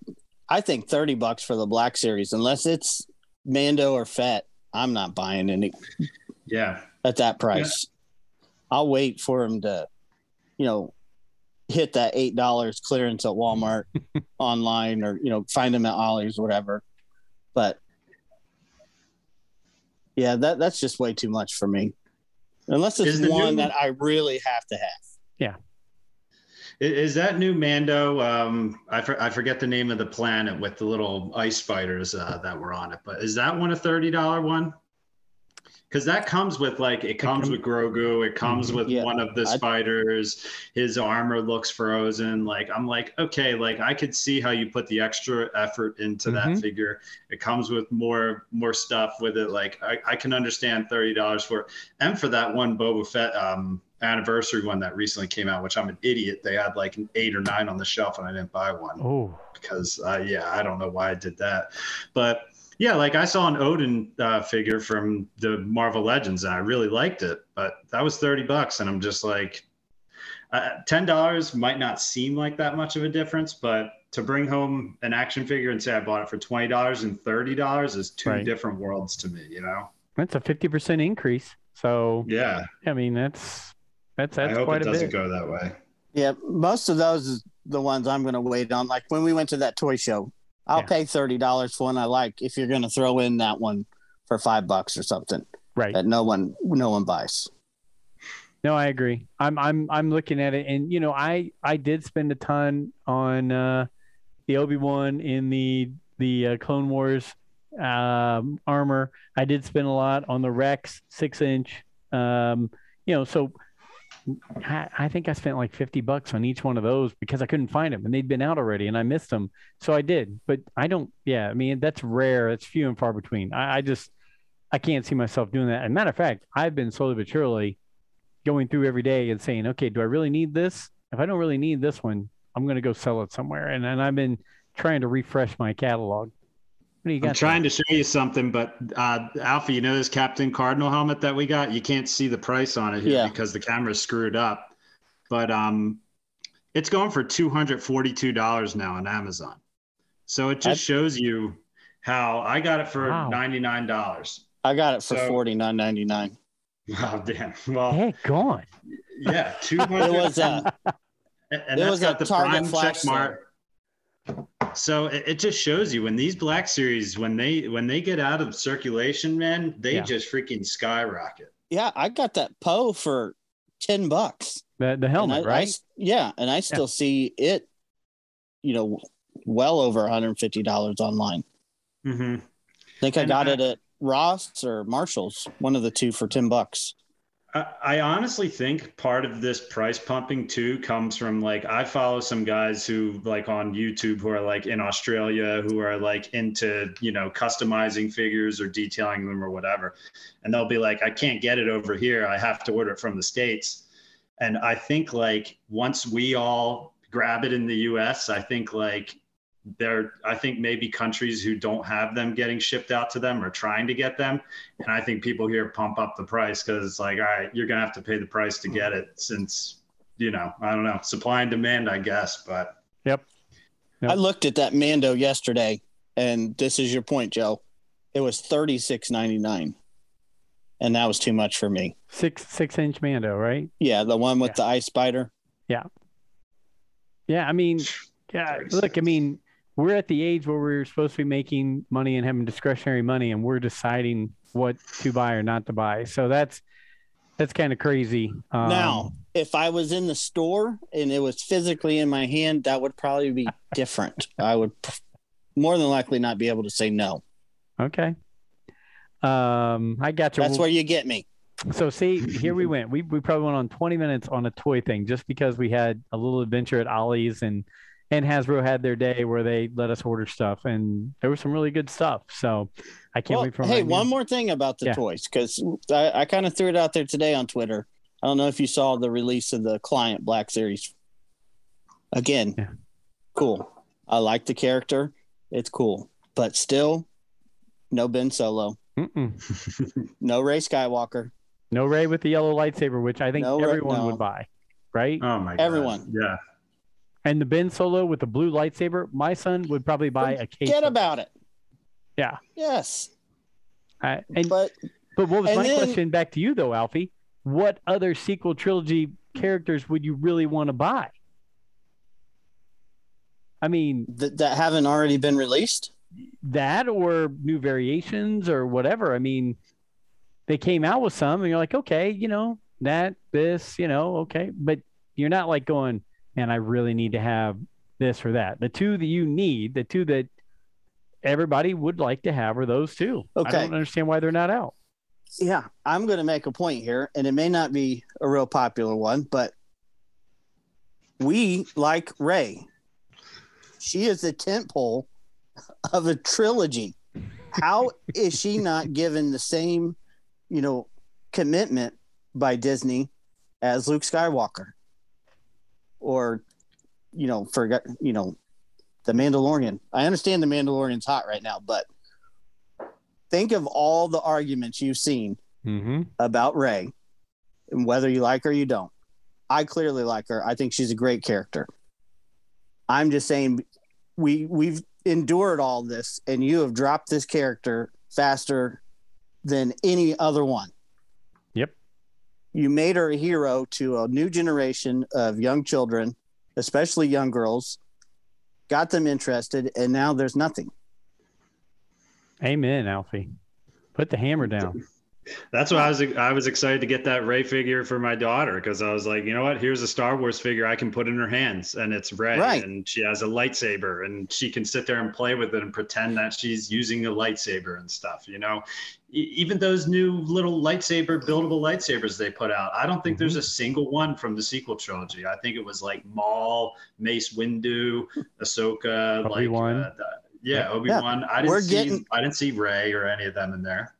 I think 30 bucks for the Black Series, unless it's Mando or Fett. I'm not buying any. Yeah. At that price, yeah. I'll wait for him to, you know, hit that eight dollars clearance at Walmart *laughs* online, or you know, find them at Ollie's, whatever. But yeah, that that's just way too much for me. Unless it's one new... that I really have to have. Yeah. Is that new Mando? Um, I, for, I forget the name of the planet with the little ice spiders uh, that were on it, but is that one a thirty dollar one? Because that comes with like it comes with Grogu, it comes mm-hmm. with yeah. one of the spiders. His armor looks frozen. Like I'm like, okay, like I could see how you put the extra effort into mm-hmm. that figure. It comes with more more stuff with it. Like I, I can understand thirty dollars for it. and for that one Boba Fett um, anniversary one that recently came out, which I'm an idiot. They had like an eight or nine on the shelf, and I didn't buy one Oh, because uh, yeah, I don't know why I did that, but yeah, like I saw an Odin uh, figure from the Marvel Legends, and I really liked it, but that was thirty bucks, and I'm just like, uh, ten dollars might not seem like that much of a difference, but to bring home an action figure and say I bought it for twenty dollars and thirty dollars is two Right. different worlds to me, you know? that's a fifty percent increase. So Yeah, I mean, that's that's that's I that's hope quite it a doesn't bit. go that way. Yeah, most of those is the ones I'm going to wait on. Like when we went to that toy show, I'll Yeah. pay thirty dollars for one I like if you're going to throw in that one for five bucks or something Right. that no one no one buys. No, I agree. I'm I'm I'm looking at it, and you know, I I did spend a ton on uh, the Obi Wan in the the uh, Clone Wars um, armor. I did spend a lot on the Rex six inch. Um, you know, so I, think I spent like fifty bucks on each one of those because I couldn't find them, and they'd been out already, and I missed them. So I did, but I don't. Yeah, I mean that's rare. It's few and far between. I, I just I can't see myself doing that. And matter of fact, I've been slowly but surely going through every day and saying, okay, do I really need this? If I don't really need this one, I'm going to go sell it somewhere. And and I've been trying to refresh my catalog. What do you got? I'm trying to show you something, but uh, Alfie, you know this Captain Cardinal helmet that we got? You can't see the price on it here Yeah. because the camera's screwed up. But um, it's going for $242 now on Amazon. So it just That's- shows you how I got it for Wow. $99. I got it for So- forty nine ninety nine. *laughs* Oh, damn. Well, Heck, gone. yeah, 200 *laughs* It was uh, *laughs* and it that's was got a the Target prime flash check mark. So it, it just shows you when these black series when they when they get out of circulation, man, they Yeah. just freaking skyrocket. yeah, I got that Poe for ten bucks. The the helmet, I- I right? s- yeah, and I still see it, you know, well over one hundred fifty dollars online. Mm-hmm. I think I And got I- it at Ross or Marshalls, one of the two for ten bucks. I, honestly think part of this price pumping too comes from like I follow some guys who like on YouTube who are like in Australia who are like into you know customizing figures or detailing them or whatever, and they'll be like, I can't get it over here. I have to order it from the states. And I think like once we all grab it in the U.S., I think like there, I think maybe countries who don't have them getting shipped out to them are trying to get them. And I think people here pump up the price because it's like, all right, you're gonna have to pay the price to get it since, you know, I don't know, supply and demand, I guess. But Yep. I looked at that Mando yesterday, and this is your point, Joe. It was thirty six ninety nine, and that was too much for me. Six six inch Mando, right? Yeah, the one with Yeah. the ice spider. Yeah, yeah I mean, yeah. Look, I mean, we're at the age where we're supposed to be making money and having discretionary money, and we're deciding what to buy or not to buy. So that's that's kind of crazy. Um, now, if I was in the store and it was physically in my hand, that would probably be different. *laughs* I would more than likely not be able to say no. okay. Um, I got you. That's where you get me. So see, here we went. We we probably went on 20 minutes on a toy thing just because we had a little adventure at Ollie's and and Hasbro had their day where they let us order stuff and there was some really good stuff. So I can't Well, wait for hey, one new- more thing about the Yeah. toys, because I, I kind of threw it out there today on Twitter. I don't know if you saw the release of the Client Black Series. Again, Yeah. cool. I like the character. It's cool. But still, no Ben Solo, *laughs* no Rey Skywalker. no Rey with the yellow lightsaber, which I think No Rey- everyone no. would buy, right? oh my god, Everyone. yeah. And the Ben Solo with the blue lightsaber, my son would probably buy a case. Forget about it. Yeah. Yes. I- and but, But what was my then- question back to you though, Alfie? What other sequel trilogy characters would you really want to buy? I mean, th- that haven't already been released. that or new variations or whatever. I mean, they came out with some and you're like, okay, you know, that, this, you know, okay. But you're not like going, man, I really need to have this or that. The two that you need, the two that everybody would like to have are those two. Okay. I don't understand why they're not out. Yeah, I'm going to make a point here, and it may not be a real popular one, but we like Rey. She is the tentpole of a trilogy. How *laughs* is she not given the same, you know, commitment by Disney as Luke Skywalker, or you know, forget you know, the Mandalorian. I understand the Mandalorian's hot right now, but think of all the arguments you've seen Mm-hmm. about Rey, and whether you like her or you don't. I clearly like her. I think she's a great character. I'm just saying, we we've endured all this, and you have dropped this character faster than any other one. You made her a hero to a new generation of young children, especially young girls. Got them interested, and now there's nothing. Amen, Alfie. Put the hammer down. That's why I was I was excited to get that Rey figure for my daughter because I was like, you know what? Here's a Star Wars figure I can put in her hands, and it's Rey, Right. and she has a lightsaber, and she can sit there and play with it and pretend that she's using a lightsaber and stuff. You know, E- even those new little lightsaber buildable lightsabers they put out, I don't think there's a single one from the sequel trilogy. I think it was like Maul, Mace Windu, Ahsoka, like Obi-Wan. uh, the- yeah, Obi Wan. I We're see getting- I didn't see Rey or any of them in there.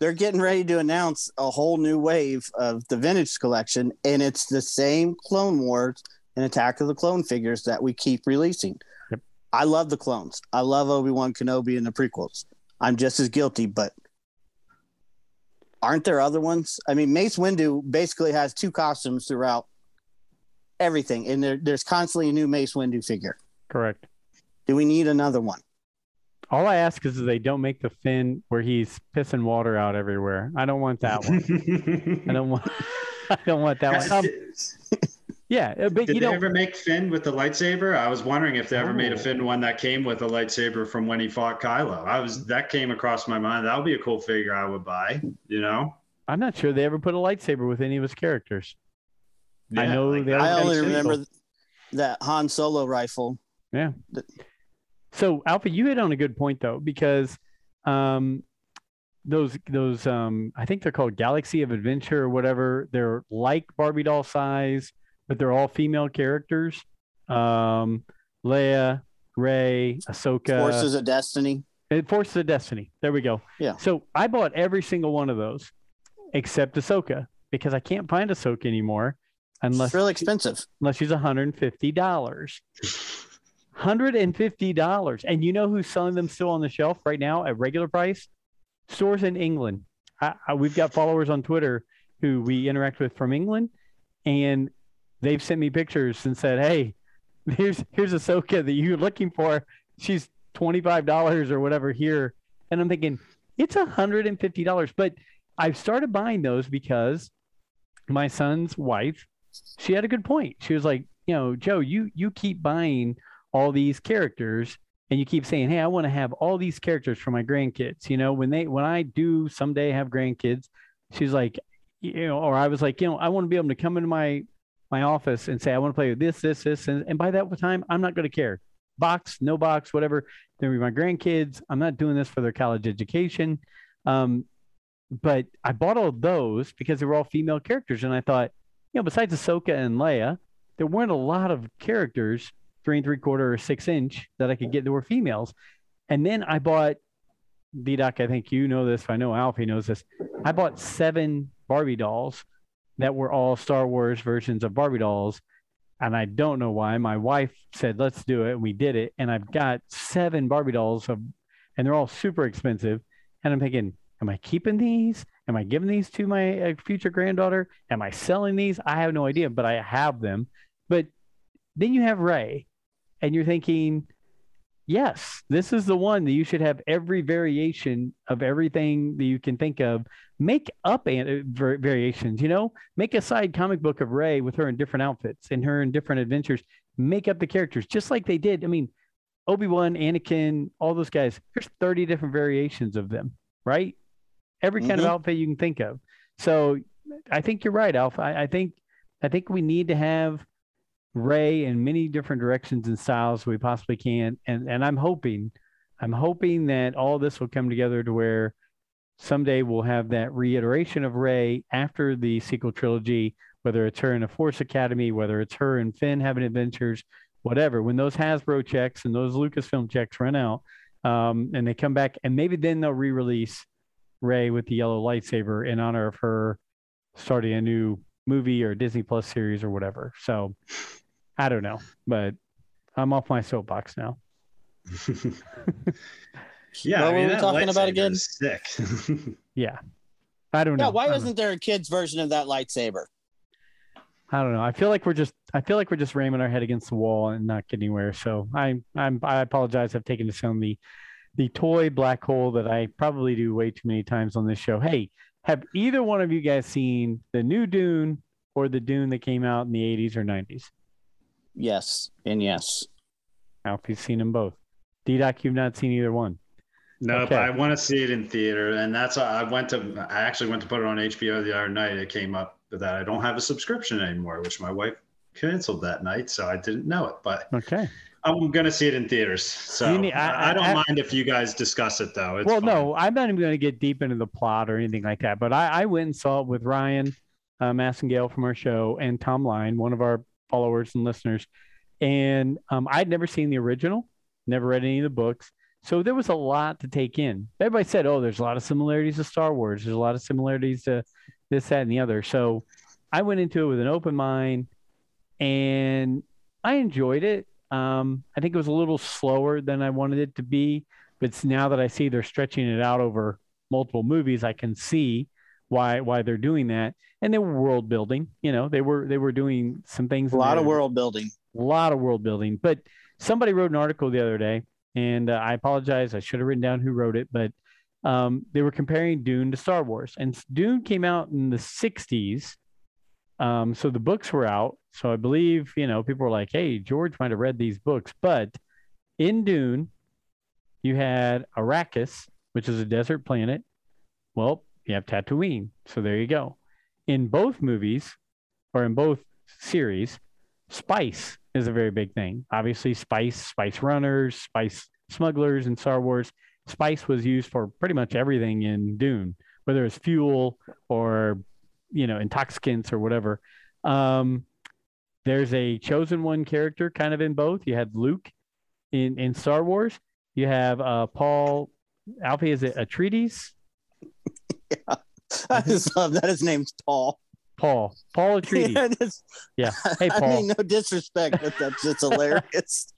They're getting ready to announce a whole new wave of the vintage collection and it's the same clone wars and attack of the clone figures that we keep releasing. Yep. i love the clones. I love obi-wan kenobi and the prequels. I'm just as guilty but aren't there other ones? I mean mace windu basically has two costumes throughout everything and there, there's constantly a new mace windu figure. Correct. do we need another one All I ask is that they don't make the Finn where he's pissing water out everywhere. I don't want that one. I don't want. *laughs* I don't want that one. Um, yeah, uh, but Did you they know, ever make Finn with the lightsaber? I was wondering if they ever made a Oh. Finn one that came with a lightsaber from when he fought Kylo. I was that came across my mind. That would be a cool figure I would buy. You know, I'm not sure they ever put a lightsaber with any of his characters. I know like they i only remember that han solo rifle So Alfie, you hit on a good point though, because um, those those um, I think they're called Galaxy of Adventure or whatever. They're like Barbie doll size, but they're all female characters. Um, Leia, Rey, Ahsoka, forces of destiny and Forces of Destiny. There we go. Yeah. So I bought every single one of those except Ahsoka because I can't find Ahsoka anymore unless it's really expensive unless she's $150. *laughs* $150. And you know who's selling them still on the shelf right now at regular price? Stores in England. I, I, we've got followers on Twitter who we interact with from England, and they've sent me pictures and said, "Hey, *laughs* here's here's Ahsoka that you're looking for. She's twenty five dollars or whatever here." And I'm thinking it's hundred and fifty dollars. But I've started buying those because my son's wife, she had a good point. She was like, you know, Joe, you you keep buying all these characters and you keep saying, Hey, I want to have all these characters for my grandkids. You know, when they when I do someday have grandkids, she's like, you know, or I was like, you know, I want to be able to come into my my office and say, I want to play with this, this, this, and, and by that time, I'm not going to care. Box, no box, whatever. They're my grandkids. I'm not doing this for their college education. Um, but I bought all those because they were all female characters, and I thought, you know, besides Ahsoka and Leia, there weren't a lot of characters three and three quarter or six inch that I could get that were females. And then I bought D Doc, I think you know this, I know Alfie knows this. I bought seven Barbie dolls that were all Star Wars versions of Barbie dolls. And I don't know why. My wife said, let's do it. And we did it. And I've got seven Barbie dolls of, and they're all super expensive. And I'm thinking, am I keeping these? Am I giving these to my uh, future granddaughter? Am I selling these? I have no idea, but I have them. But then you have Rey, and you're thinking, yes, this is the one that you should have every variation of everything that you can think of. Make up var- variations, you know, make a side comic book of Rey with her in different outfits and her in different adventures. Make up the characters just like they did. I mean, Obi Wan, Anakin, all those guys. There's 30 different variations of them, right? Every kind of Mhm. outfit you can think of. So I think you're right, Alfie. I, I think I think we need to have Rey in many different directions and styles we possibly can. And and I'm hoping, I'm hoping that all this will come together to where someday we'll have that reiteration of Rey after the sequel trilogy, whether it's her in the Force Academy, whether it's her and Finn having adventures, whatever. When those Hasbro checks and those Lucasfilm checks run out, um, and they come back, and maybe then they'll re-release Rey with the yellow lightsaber in honor of her starting a new movie or Disney Plus series or whatever. So I don't know, but I'm off my soapbox now. *laughs* yeah, What I mean, were we talking about again? Sick. *laughs* Yeah, I don't know. Yeah, why I don't know. isn't there a kid's version of that lightsaber? I don't know. I feel like we're just I feel like we're just ramming our head against the wall and not getting anywhere. So I I'm I apologize. I've taken this on the the toy black hole that I probably do way too many times on this show. Hey, have either one of you guys seen the new Dune or the Dune that came out in the 80s or 90s? Yes, and yes. Alfie's seen them both. D-Doc, you've not seen either one. No, Okay. but I want to see it in theater, and that's I went to. I actually went to put it on HBO the other night. It came up that I don't have a subscription anymore, which my wife canceled that night, so I didn't know it. But Okay. I'm gonna see it in theaters. So need- I- I, I don't I- mind if you guys discuss it though. It's well, fine. no, I'm not even going to get deep into the plot or anything like that. But I, I went and saw it with Ryan uh, Massengale from our show and Tom Line, one of our followers and listeners. And um, I'd never seen the original, never read any of the books. So there was a lot to take in. Everybody said, oh, there's a lot of similarities to Star Wars. There's a lot of similarities to this, that, and the other. So I went into it with an open mind and I enjoyed it. Um, I think it was a little slower than I wanted it to be, but now that I see they're stretching it out over multiple movies, I can see why why they're doing that. And they were world building. You know, they were they were doing some things. A lot there of world building. a lot of world building. But somebody wrote an article the other day, and uh, I apologize. I should have written down who wrote it, but um, they were comparing Dune to Star Wars, and Dune came out in the '60s. Um, so the books were out. So I believe you know people were like, "Hey, George might have read these books," but in Dune, you had Arrakis, which is a desert planet. Well, you have Tatooine. So there you go. In both movies, or in both series, spice is a very big thing. Obviously, spice, spice runners, spice smugglers in Star Wars. Spice was used for pretty much everything in Dune, whether it's fuel or you know intoxicants or whatever. Um, there's a chosen one character kind of in both. You had Luke in in Star Wars. You have uh, Paul Alfie. Is it Atreides? *laughs* I just love that his name's Paul. Paul Paul *laughs* Atreides. Yeah, it's- Yeah. *laughs* Hey I mean, no disrespect, but that's just hilarious.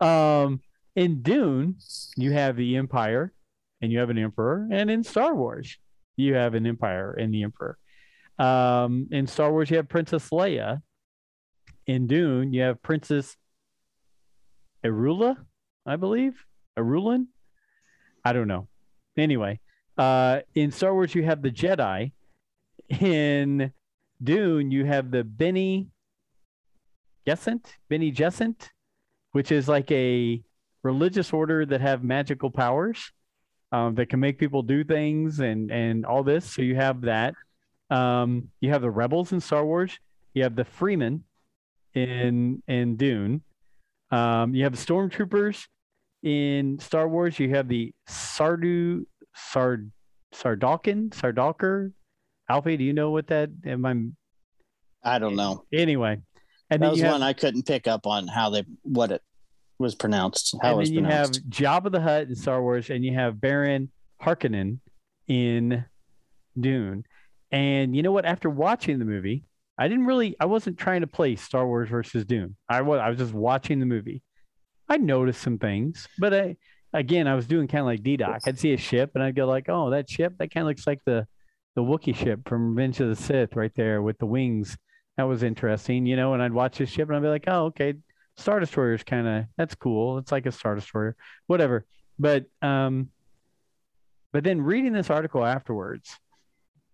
um, in Dune, you have the Empire and you have an Emperor, and in Star Wars, you have an Empire and the Emperor. Um, in Star Wars, you have Princess Leia. In Dune, you have Princess Erula, I believe. Erulin? I don't know. Anyway, uh, in Star Wars, you have the Jedi. In Dune, you have the Bene Gesserit, Bene Gesserit, which is like a religious order that have magical powers um, that can make people do things and and all this. So you have that. Um, you have the rebels in Star Wars. You have the Fremen in in Dune. Um, you have the stormtroopers in Star Wars. You have the Sardu Sard Sardalkin Sardalker. Alfie, do you know what that? Am I I don't know. anyway? And that then was have, one I couldn't pick up on how they what it was pronounced. How it and was then you have. Jabba the Hutt in Star Wars, and you have Baron Harkonnen in Dune. And you know what? After watching the movie, I didn't really, I wasn't trying to play Star Wars versus Dune. I was, I was just watching the movie. I noticed some things, but I, again, I was doing kind of like D Doc. I'd see a ship, and I'd go like, "Oh, that ship, that kind of looks like the, the Wookiee ship from Revenge of the Sith, right there with the wings." That was interesting, you know. And I'd watch this ship, and I'd be like, "Oh, okay, Star Destroyer is kind of that's cool. It's like a Star Destroyer, whatever." But um, but then reading this article afterwards,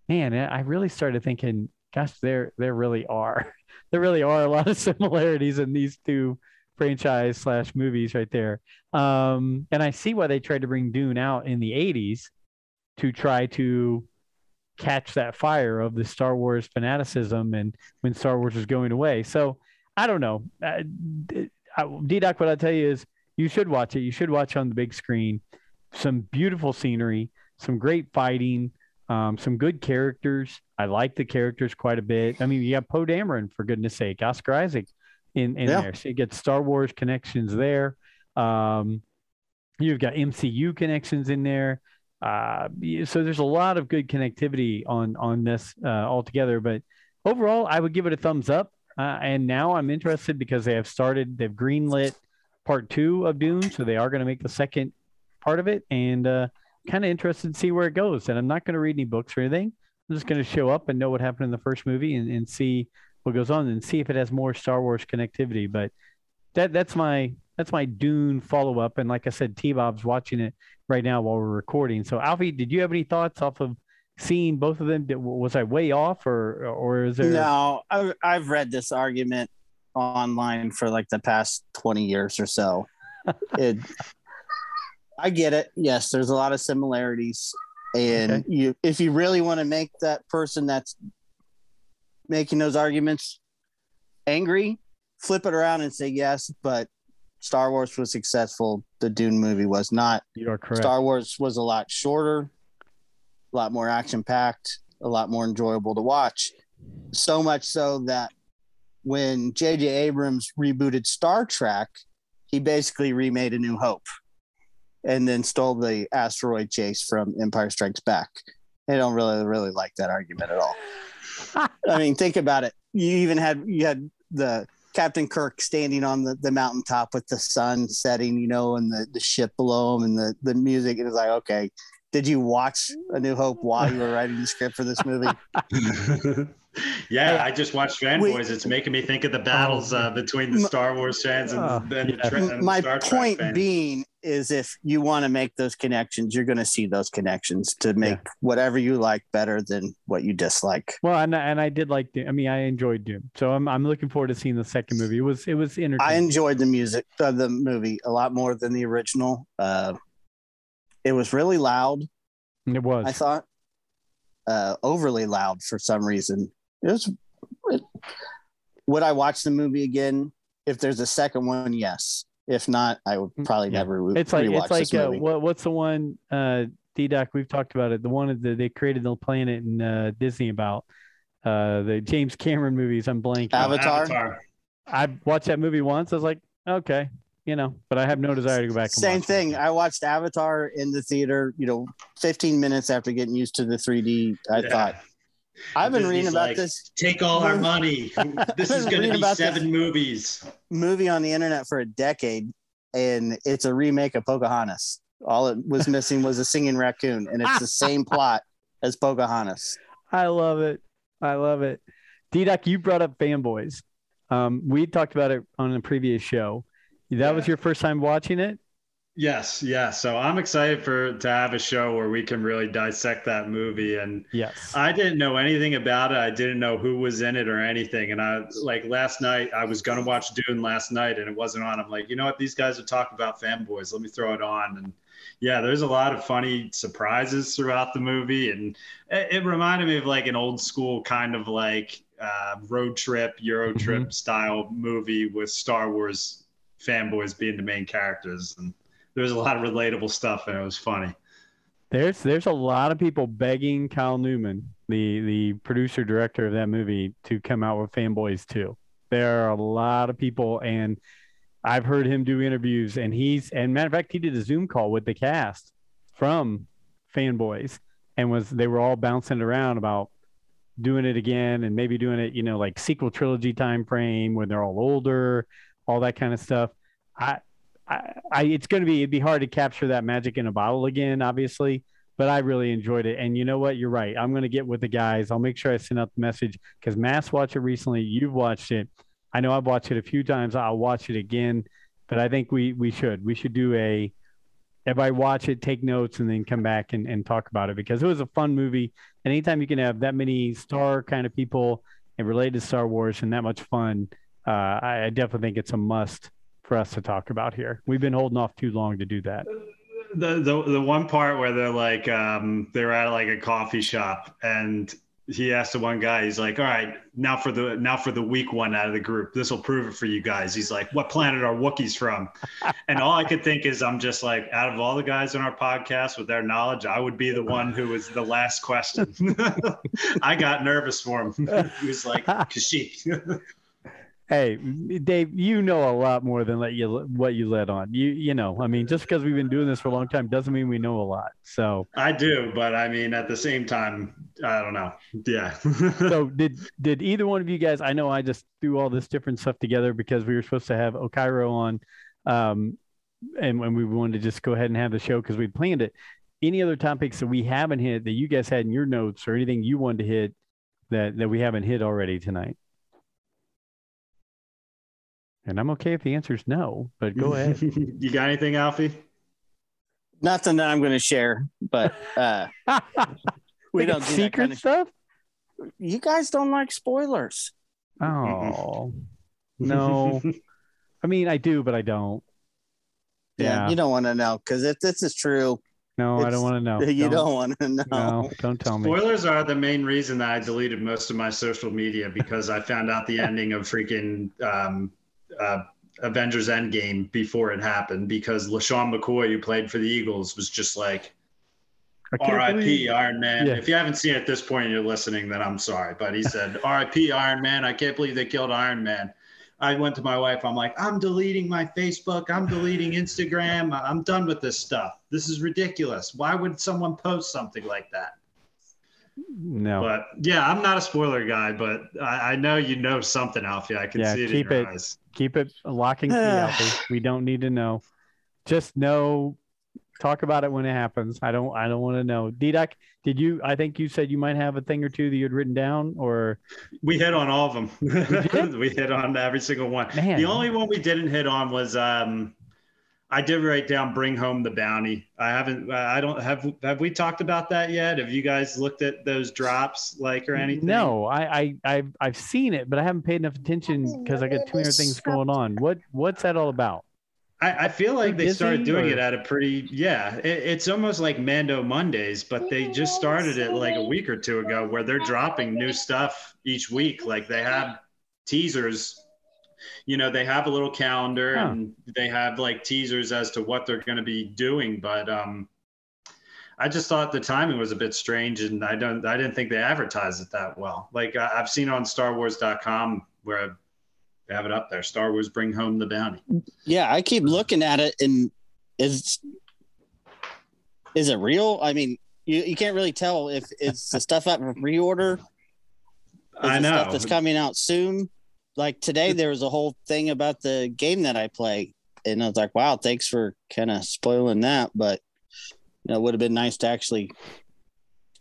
man, I I really started thinking, gosh, there there really are *laughs* there really are a lot of *laughs* similarities in these two franchise slash movies right there. Um, and I see why they tried to bring Dune out in the '80s to try to catch that fire of the Star Wars fanaticism and when Star Wars was going away. So I don't know. Uh, D Doc, what I tell you is you should watch it. You should watch on the big screen. Some beautiful scenery, some great fighting, um, some good characters. I like the characters quite a bit. I mean, you have Poe Dameron for goodness sake, Oscar Isaac in, in Yeah. there. So you get Star Wars connections there. Um, you've got MCU connections in there. Uh, so there's a lot of good connectivity on on this uh, altogether. But overall, I would give it a thumbs up. Uh, and now I'm interested because they have started, they've greenlit part two of Dune, so they are going to make the second part of it, and uh, kind of interested to see where it goes. And I'm not going to read any books or anything. I'm just going to show up and know what happened in the first movie and, and see what goes on and see if it has more Star Wars connectivity. But that that's my that's my Dune follow up. And like I said, T Bob's watching it right now while we're recording. So Alfie, did you have any thoughts off of seeing both of them? Was I way off, or or is there? No, I, I've read this argument online for like the past twenty years or so. *laughs* it, I get it. Yes, there's a lot of similarities, and okay. you if you really want to make that person that's making those arguments angry, flip it around and say yes, but Star Wars was successful. The Dune movie was not. You are correct. Star Wars was a lot shorter, a lot more action packed, a lot more enjoyable to watch. So much so that when J.J. Abrams rebooted Star Trek, he basically remade A New Hope and then stole the asteroid chase from Empire Strikes Back. I don't really, really like that argument at all. I mean, think about it. You even had you had the Captain Kirk standing on the, the mountaintop with the sun setting, you know, and the, the ship below him and the, the music. And it's like, okay, did you watch A New Hope while you were writing the script for this movie? *laughs* yeah, I just watched Fanboys. it's making me think of the battles uh, between the Star Wars fans and, uh, and, yeah. the, and my point being is if you want to make those connections, you're going to see those connections to make yeah. whatever you like better than what you dislike. Well, and and I did like. I mean, I enjoyed Dune, so I'm I'm looking forward to seeing the second movie. It was it was entertaining. I enjoyed the music of the movie a lot more than the original. Uh, it was really loud. It was. I thought uh, overly loud for some reason. It was. It, would I watch the movie again if there's a second one? Yes. If not, I would mm, probably yeah. never. Re- it's like it's like uh, what, what's the one? Uh, D Doc, we've talked about it. The one that they created the planet in uh, Disney about uh, the James Cameron movies. I'm blanking. Avatar. Avatar. I watched that movie once. I was like, okay, you know, but I have no desire to go back. Same thing. It. I watched Avatar in the theater. You know, 15 minutes after getting used to the 3D, I yeah. thought. I've been reading about like, this. Take all our *laughs* money. This is going to be seven movies. Movie on the internet for a decade, and it's a remake of Pocahontas. All it was *laughs* missing was a singing raccoon, and it's the same *laughs* plot as Pocahontas. I love it. I love it. D-Doc, you brought up fanboys. Um, we talked about it on a previous show. That yeah. was your first time watching it? Yes, yeah. So I'm excited for to have a show where we can really dissect that movie. And yes, I didn't know anything about it. I didn't know who was in it or anything. And I like last night, I was gonna watch Dune last night, and it wasn't on. I'm like, you know what? These guys are talking about fanboys. Let me throw it on. And yeah, there's a lot of funny surprises throughout the movie, and it, it reminded me of like an old school kind of like uh, road trip, Euro trip mm-hmm. style movie with Star Wars fanboys being the main characters and there's a lot of relatable stuff and it was funny. There's there's a lot of people begging Kyle Newman, the the producer director of that movie, to come out with fanboys too. There are a lot of people, and I've heard him do interviews, and he's and matter of fact, he did a Zoom call with the cast from fanboys, and was they were all bouncing around about doing it again and maybe doing it, you know, like sequel trilogy time frame when they're all older, all that kind of stuff. I I, I it's going to be it'd be hard to capture that magic in a bottle again, obviously. But I really enjoyed it, and you know what? You're right. I'm going to get with the guys. I'll make sure I send out the message because Mass watched it recently. You've watched it. I know I've watched it a few times. I'll watch it again, but I think we we should we should do a everybody watch it, take notes, and then come back and, and talk about it because it was a fun movie. And anytime you can have that many star kind of people and related to Star Wars and that much fun, uh, I, I definitely think it's a must for us to talk about here. We've been holding off too long to do that. The the, the one part where they're like um, they're at like a coffee shop and he asked the one guy, he's like, All right, now for the now for the weak one out of the group. This will prove it for you guys. He's like, What planet are Wookiees from? *laughs* and all I could think is I'm just like, out of all the guys on our podcast with their knowledge, I would be the one who was the last question. *laughs* I got nervous for him. *laughs* he was like, Kashyyyk. Hey, Dave, you know a lot more than let you what you let on. You you know, I mean, just because we've been doing this for a long time doesn't mean we know a lot. So I do, but I mean, at the same time, I don't know. Yeah. *laughs* so did did either one of you guys? I know I just threw all this different stuff together because we were supposed to have Okairo on, um, and when we wanted to just go ahead and have the show because we planned it. Any other topics that we haven't hit that you guys had in your notes or anything you wanted to hit that that we haven't hit already tonight? And I'm okay if the answer is no, but go ahead. *laughs* you got anything, Alfie? Nothing that I'm going to share, but uh, *laughs* we don't do secret kind of, stuff. You guys don't like spoilers. Oh *laughs* no, I mean I do, but I don't. Yeah, Yeah. you don't want to know because if this is true, No, I don't want to know. you don't, want to know. No, don't tell me. Spoilers are the main reason that I deleted most of my social media because I found out the ending of freaking um, uh, Avengers Endgame before it happened because LeSean McCoy, who played for the Eagles, was just like, RIP believe- Iron Man. Yeah. If you haven't seen it at this point and you're listening, then I'm sorry. But he said, *laughs* RIP Iron Man. I can't believe they killed Iron Man. I went to my wife. I'm like, I'm deleting my Facebook. I'm deleting *laughs* Instagram. I'm done with this stuff. This is ridiculous. Why would someone post something like that? No. But yeah, I'm not a spoiler guy, but I, I know you know something, Alfie. I can Yeah, see it keep in your it- eyes. Keep it a lock and key, Alfie. *sighs* We don't need to know. Just know. Talk about it when it happens. I don't. I don't want to know. D Doc, did you? I think you said you might have a thing or two that you had written down, or We hit on all of them. *laughs* we hit on every single one. Man. The only one we didn't hit on was um, I did write down "Bring Home the Bounty." I haven't. I don't have. Have we talked about that yet? Have you guys looked at those drops, like or anything? no? I, I, I've, I've seen it, but I haven't paid enough attention because I got 200 things going on. What, what's that all about? I, I feel like they started doing or- it at a pretty. Yeah, it, it's almost like Mando Mondays, but they just started it like a week or two ago, where they're dropping new stuff each week. Like they have teasers. You know, they have a little calendar Huh. and they have like teasers as to what they're going to be doing. But um, I just thought the timing was a bit strange, and I don't, I didn't think they advertised it that well. Like I, I've seen on StarWars.com where they have it up there. Star Wars Bring Home the Bounty. Yeah, I keep looking at it, and is is it real? I mean, you, you can't really tell if it's the stuff up for pre-order. I know. stuff that's coming out soon. Like today, there was a whole thing about the game that I play, and I was like, "Wow, thanks for kind of spoiling that." But you know, it would have been nice to actually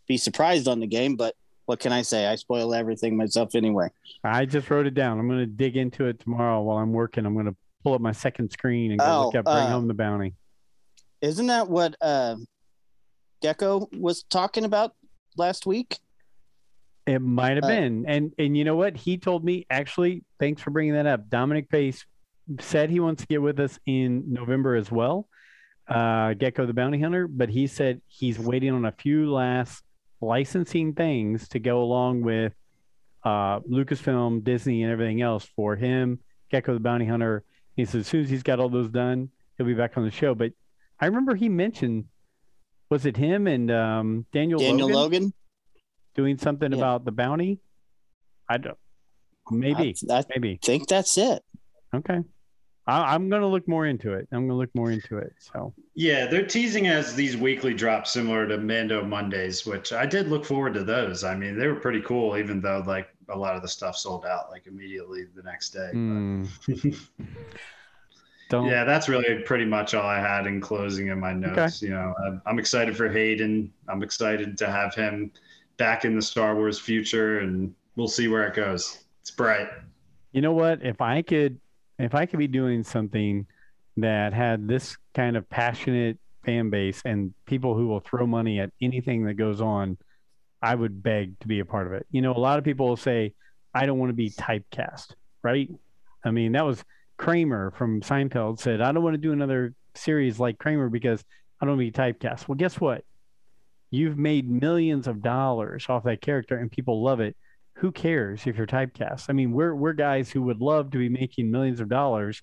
be surprised on the game. But what can I say? I spoil everything myself anyway. I just wrote it down. I'm going to dig into it tomorrow while I'm working. I'm going to pull up my second screen and go Oh, look up Bring uh, Home the Bounty. Isn't that what uh, Gekko was talking about last week? It might have uh, been. And and you know what? He told me actually, thanks for bringing that up. Dominic Pace said he wants to get with us in November as well. Uh, Gekko the Bounty Hunter, but he said he's waiting on a few last licensing things to go along with uh, Lucasfilm, Disney, and everything else for him. Gekko the Bounty Hunter. He said as soon as he's got all those done, he'll be back on the show. But I remember he mentioned, was it him and um, Daniel, Daniel Logan? Logan. Doing something Yeah. about the bounty? I don't. Maybe. I, I maybe. think that's it. Okay. I, I'm going to look more into it. I'm going to look more into it. So Yeah, they're teasing as these weekly drops similar to Mando Mondays, which I did look forward to those. I mean, they were pretty cool, even though like a lot of the stuff sold out like immediately the next day. but- hmm. *laughs* don't. yeah, that's really pretty much all I had in closing in my notes. You know, I'm, I'm excited for Hayden. I'm excited to have him back in the Star Wars future, and we'll see where it goes. It's bright. You know what? If I could, if I could be doing something that had this kind of passionate fan base and people who will throw money at anything that goes on, I would beg to be a part of it. You know, a lot of people will say, I don't want to be typecast, right? I mean, that was Kramer from Seinfeld said, I don't want to do another series like Kramer because I don't want to be typecast. Well, guess what? You've made millions of dollars off that character and people love it. Who cares if you're typecast? I mean, we're we're guys who would love to be making millions of dollars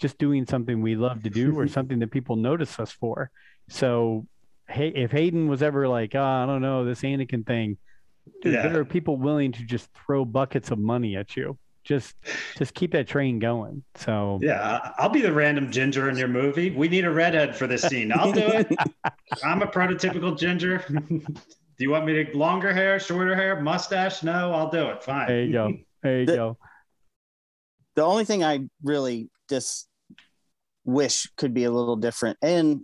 just doing something we love to do or *laughs* something that people notice us for. So, hey, if Hayden was ever like, oh, I don't know, this Anakin thing, dude, Yeah. there are people willing to just throw buckets of money at you. Just just keep that train going. So yeah, I'll be the random ginger in your movie. We need a redhead for this scene. I'll do it. *laughs* I'm a prototypical ginger. *laughs* do you want me to longer hair, shorter hair, mustache? No, I'll do it. Fine. There you go. There you The- go. the only thing I really just wish could be a little different, and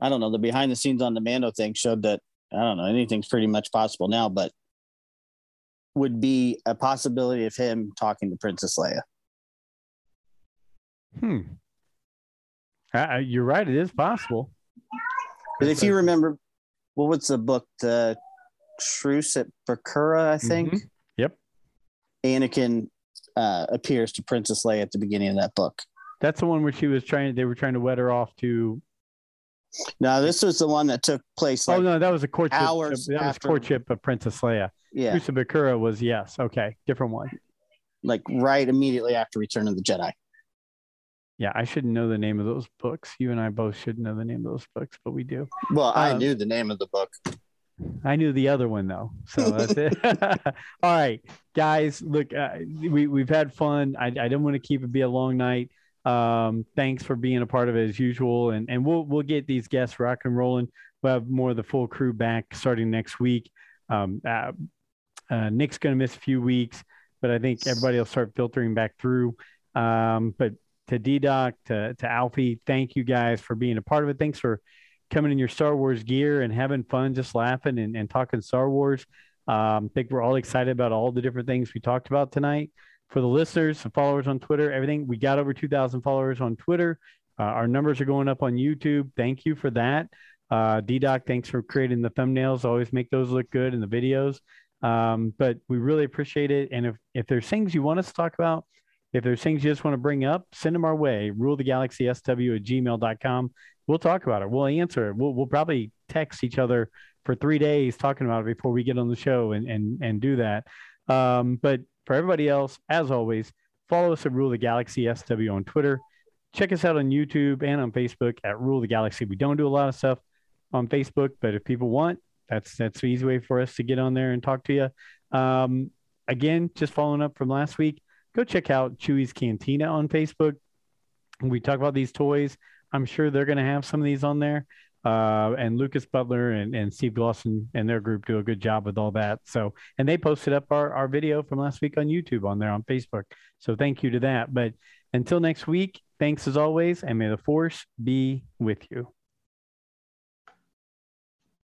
I don't know, the behind the scenes on the Mando thing showed that I don't know anything's pretty much possible now, but would be a possibility of him talking to Princess Leia. Hmm. Uh, you're right. It is possible. But if you remember, well, what's the book? The Truce at Bakura, I think. Mhm. Yep. Anakin uh, appears to Princess Leia at the beginning of that book. That's the one where she was trying. They were trying to wed her off to. Now, this was the one that took place like oh no, that was a courtship. hours that was after- courtship of Princess Leia. yeah, Truce Bakura was yes. Okay, different one. like right immediately after Return of the Jedi. Yeah, I should know the name of those books. You and I both should know the name of those books, but we do. Well, I Um, knew the name of the book. I knew the other one though, so that's it. *laughs* *laughs* All right, guys, look, uh, we we've had fun. I I didn't want to keep it be a long night. Um, thanks for being a part of it as usual, and and we'll we'll get these guests rock and rolling. We'll have more of the full crew back starting next week. Um, uh, uh, Nick's going to miss a few weeks, but I think everybody will start filtering back through. Um, but to D Doc, to to Alfie, thank you guys for being a part of it. Thanks for coming in your Star Wars gear and having fun, just laughing and, and talking Star Wars. Um, I think we're all excited about all the different things we talked about tonight. For the listeners, the followers on Twitter, everything, we got over 2,000 followers on Twitter. Uh, our numbers are going up on YouTube. Thank you for that. Uh, D-Doc, thanks for creating the thumbnails. Always make those look good in the videos. Um, but we really appreciate it. And if, if there's things you want us to talk about, if there's things you just want to bring up, send them our way. Rule the galaxy sw at gmail.com. We'll talk about it. We'll answer it. We'll, we'll probably text each other for three days talking about it before we get on the show and, and, and do that. Um, but for everybody else, as always, follow us at Rule the Galaxy SW on Twitter. Check us out on YouTube and on Facebook at Rule the Galaxy. We don't do a lot of stuff on Facebook, but if people want, that's that's the easy way for us to get on there and talk to you. Um, again, just following up from last week, go check out Chewy's Cantina on Facebook. We talk about these toys. I'm sure they're going to have some of these on there. Uh, and Lucas Butler and, and Steve Glosson and their group do a good job with all that. So, and they posted up our, our video from last week on YouTube on there on Facebook. So thank you to that. But until next week, thanks as always, and may the force be with you.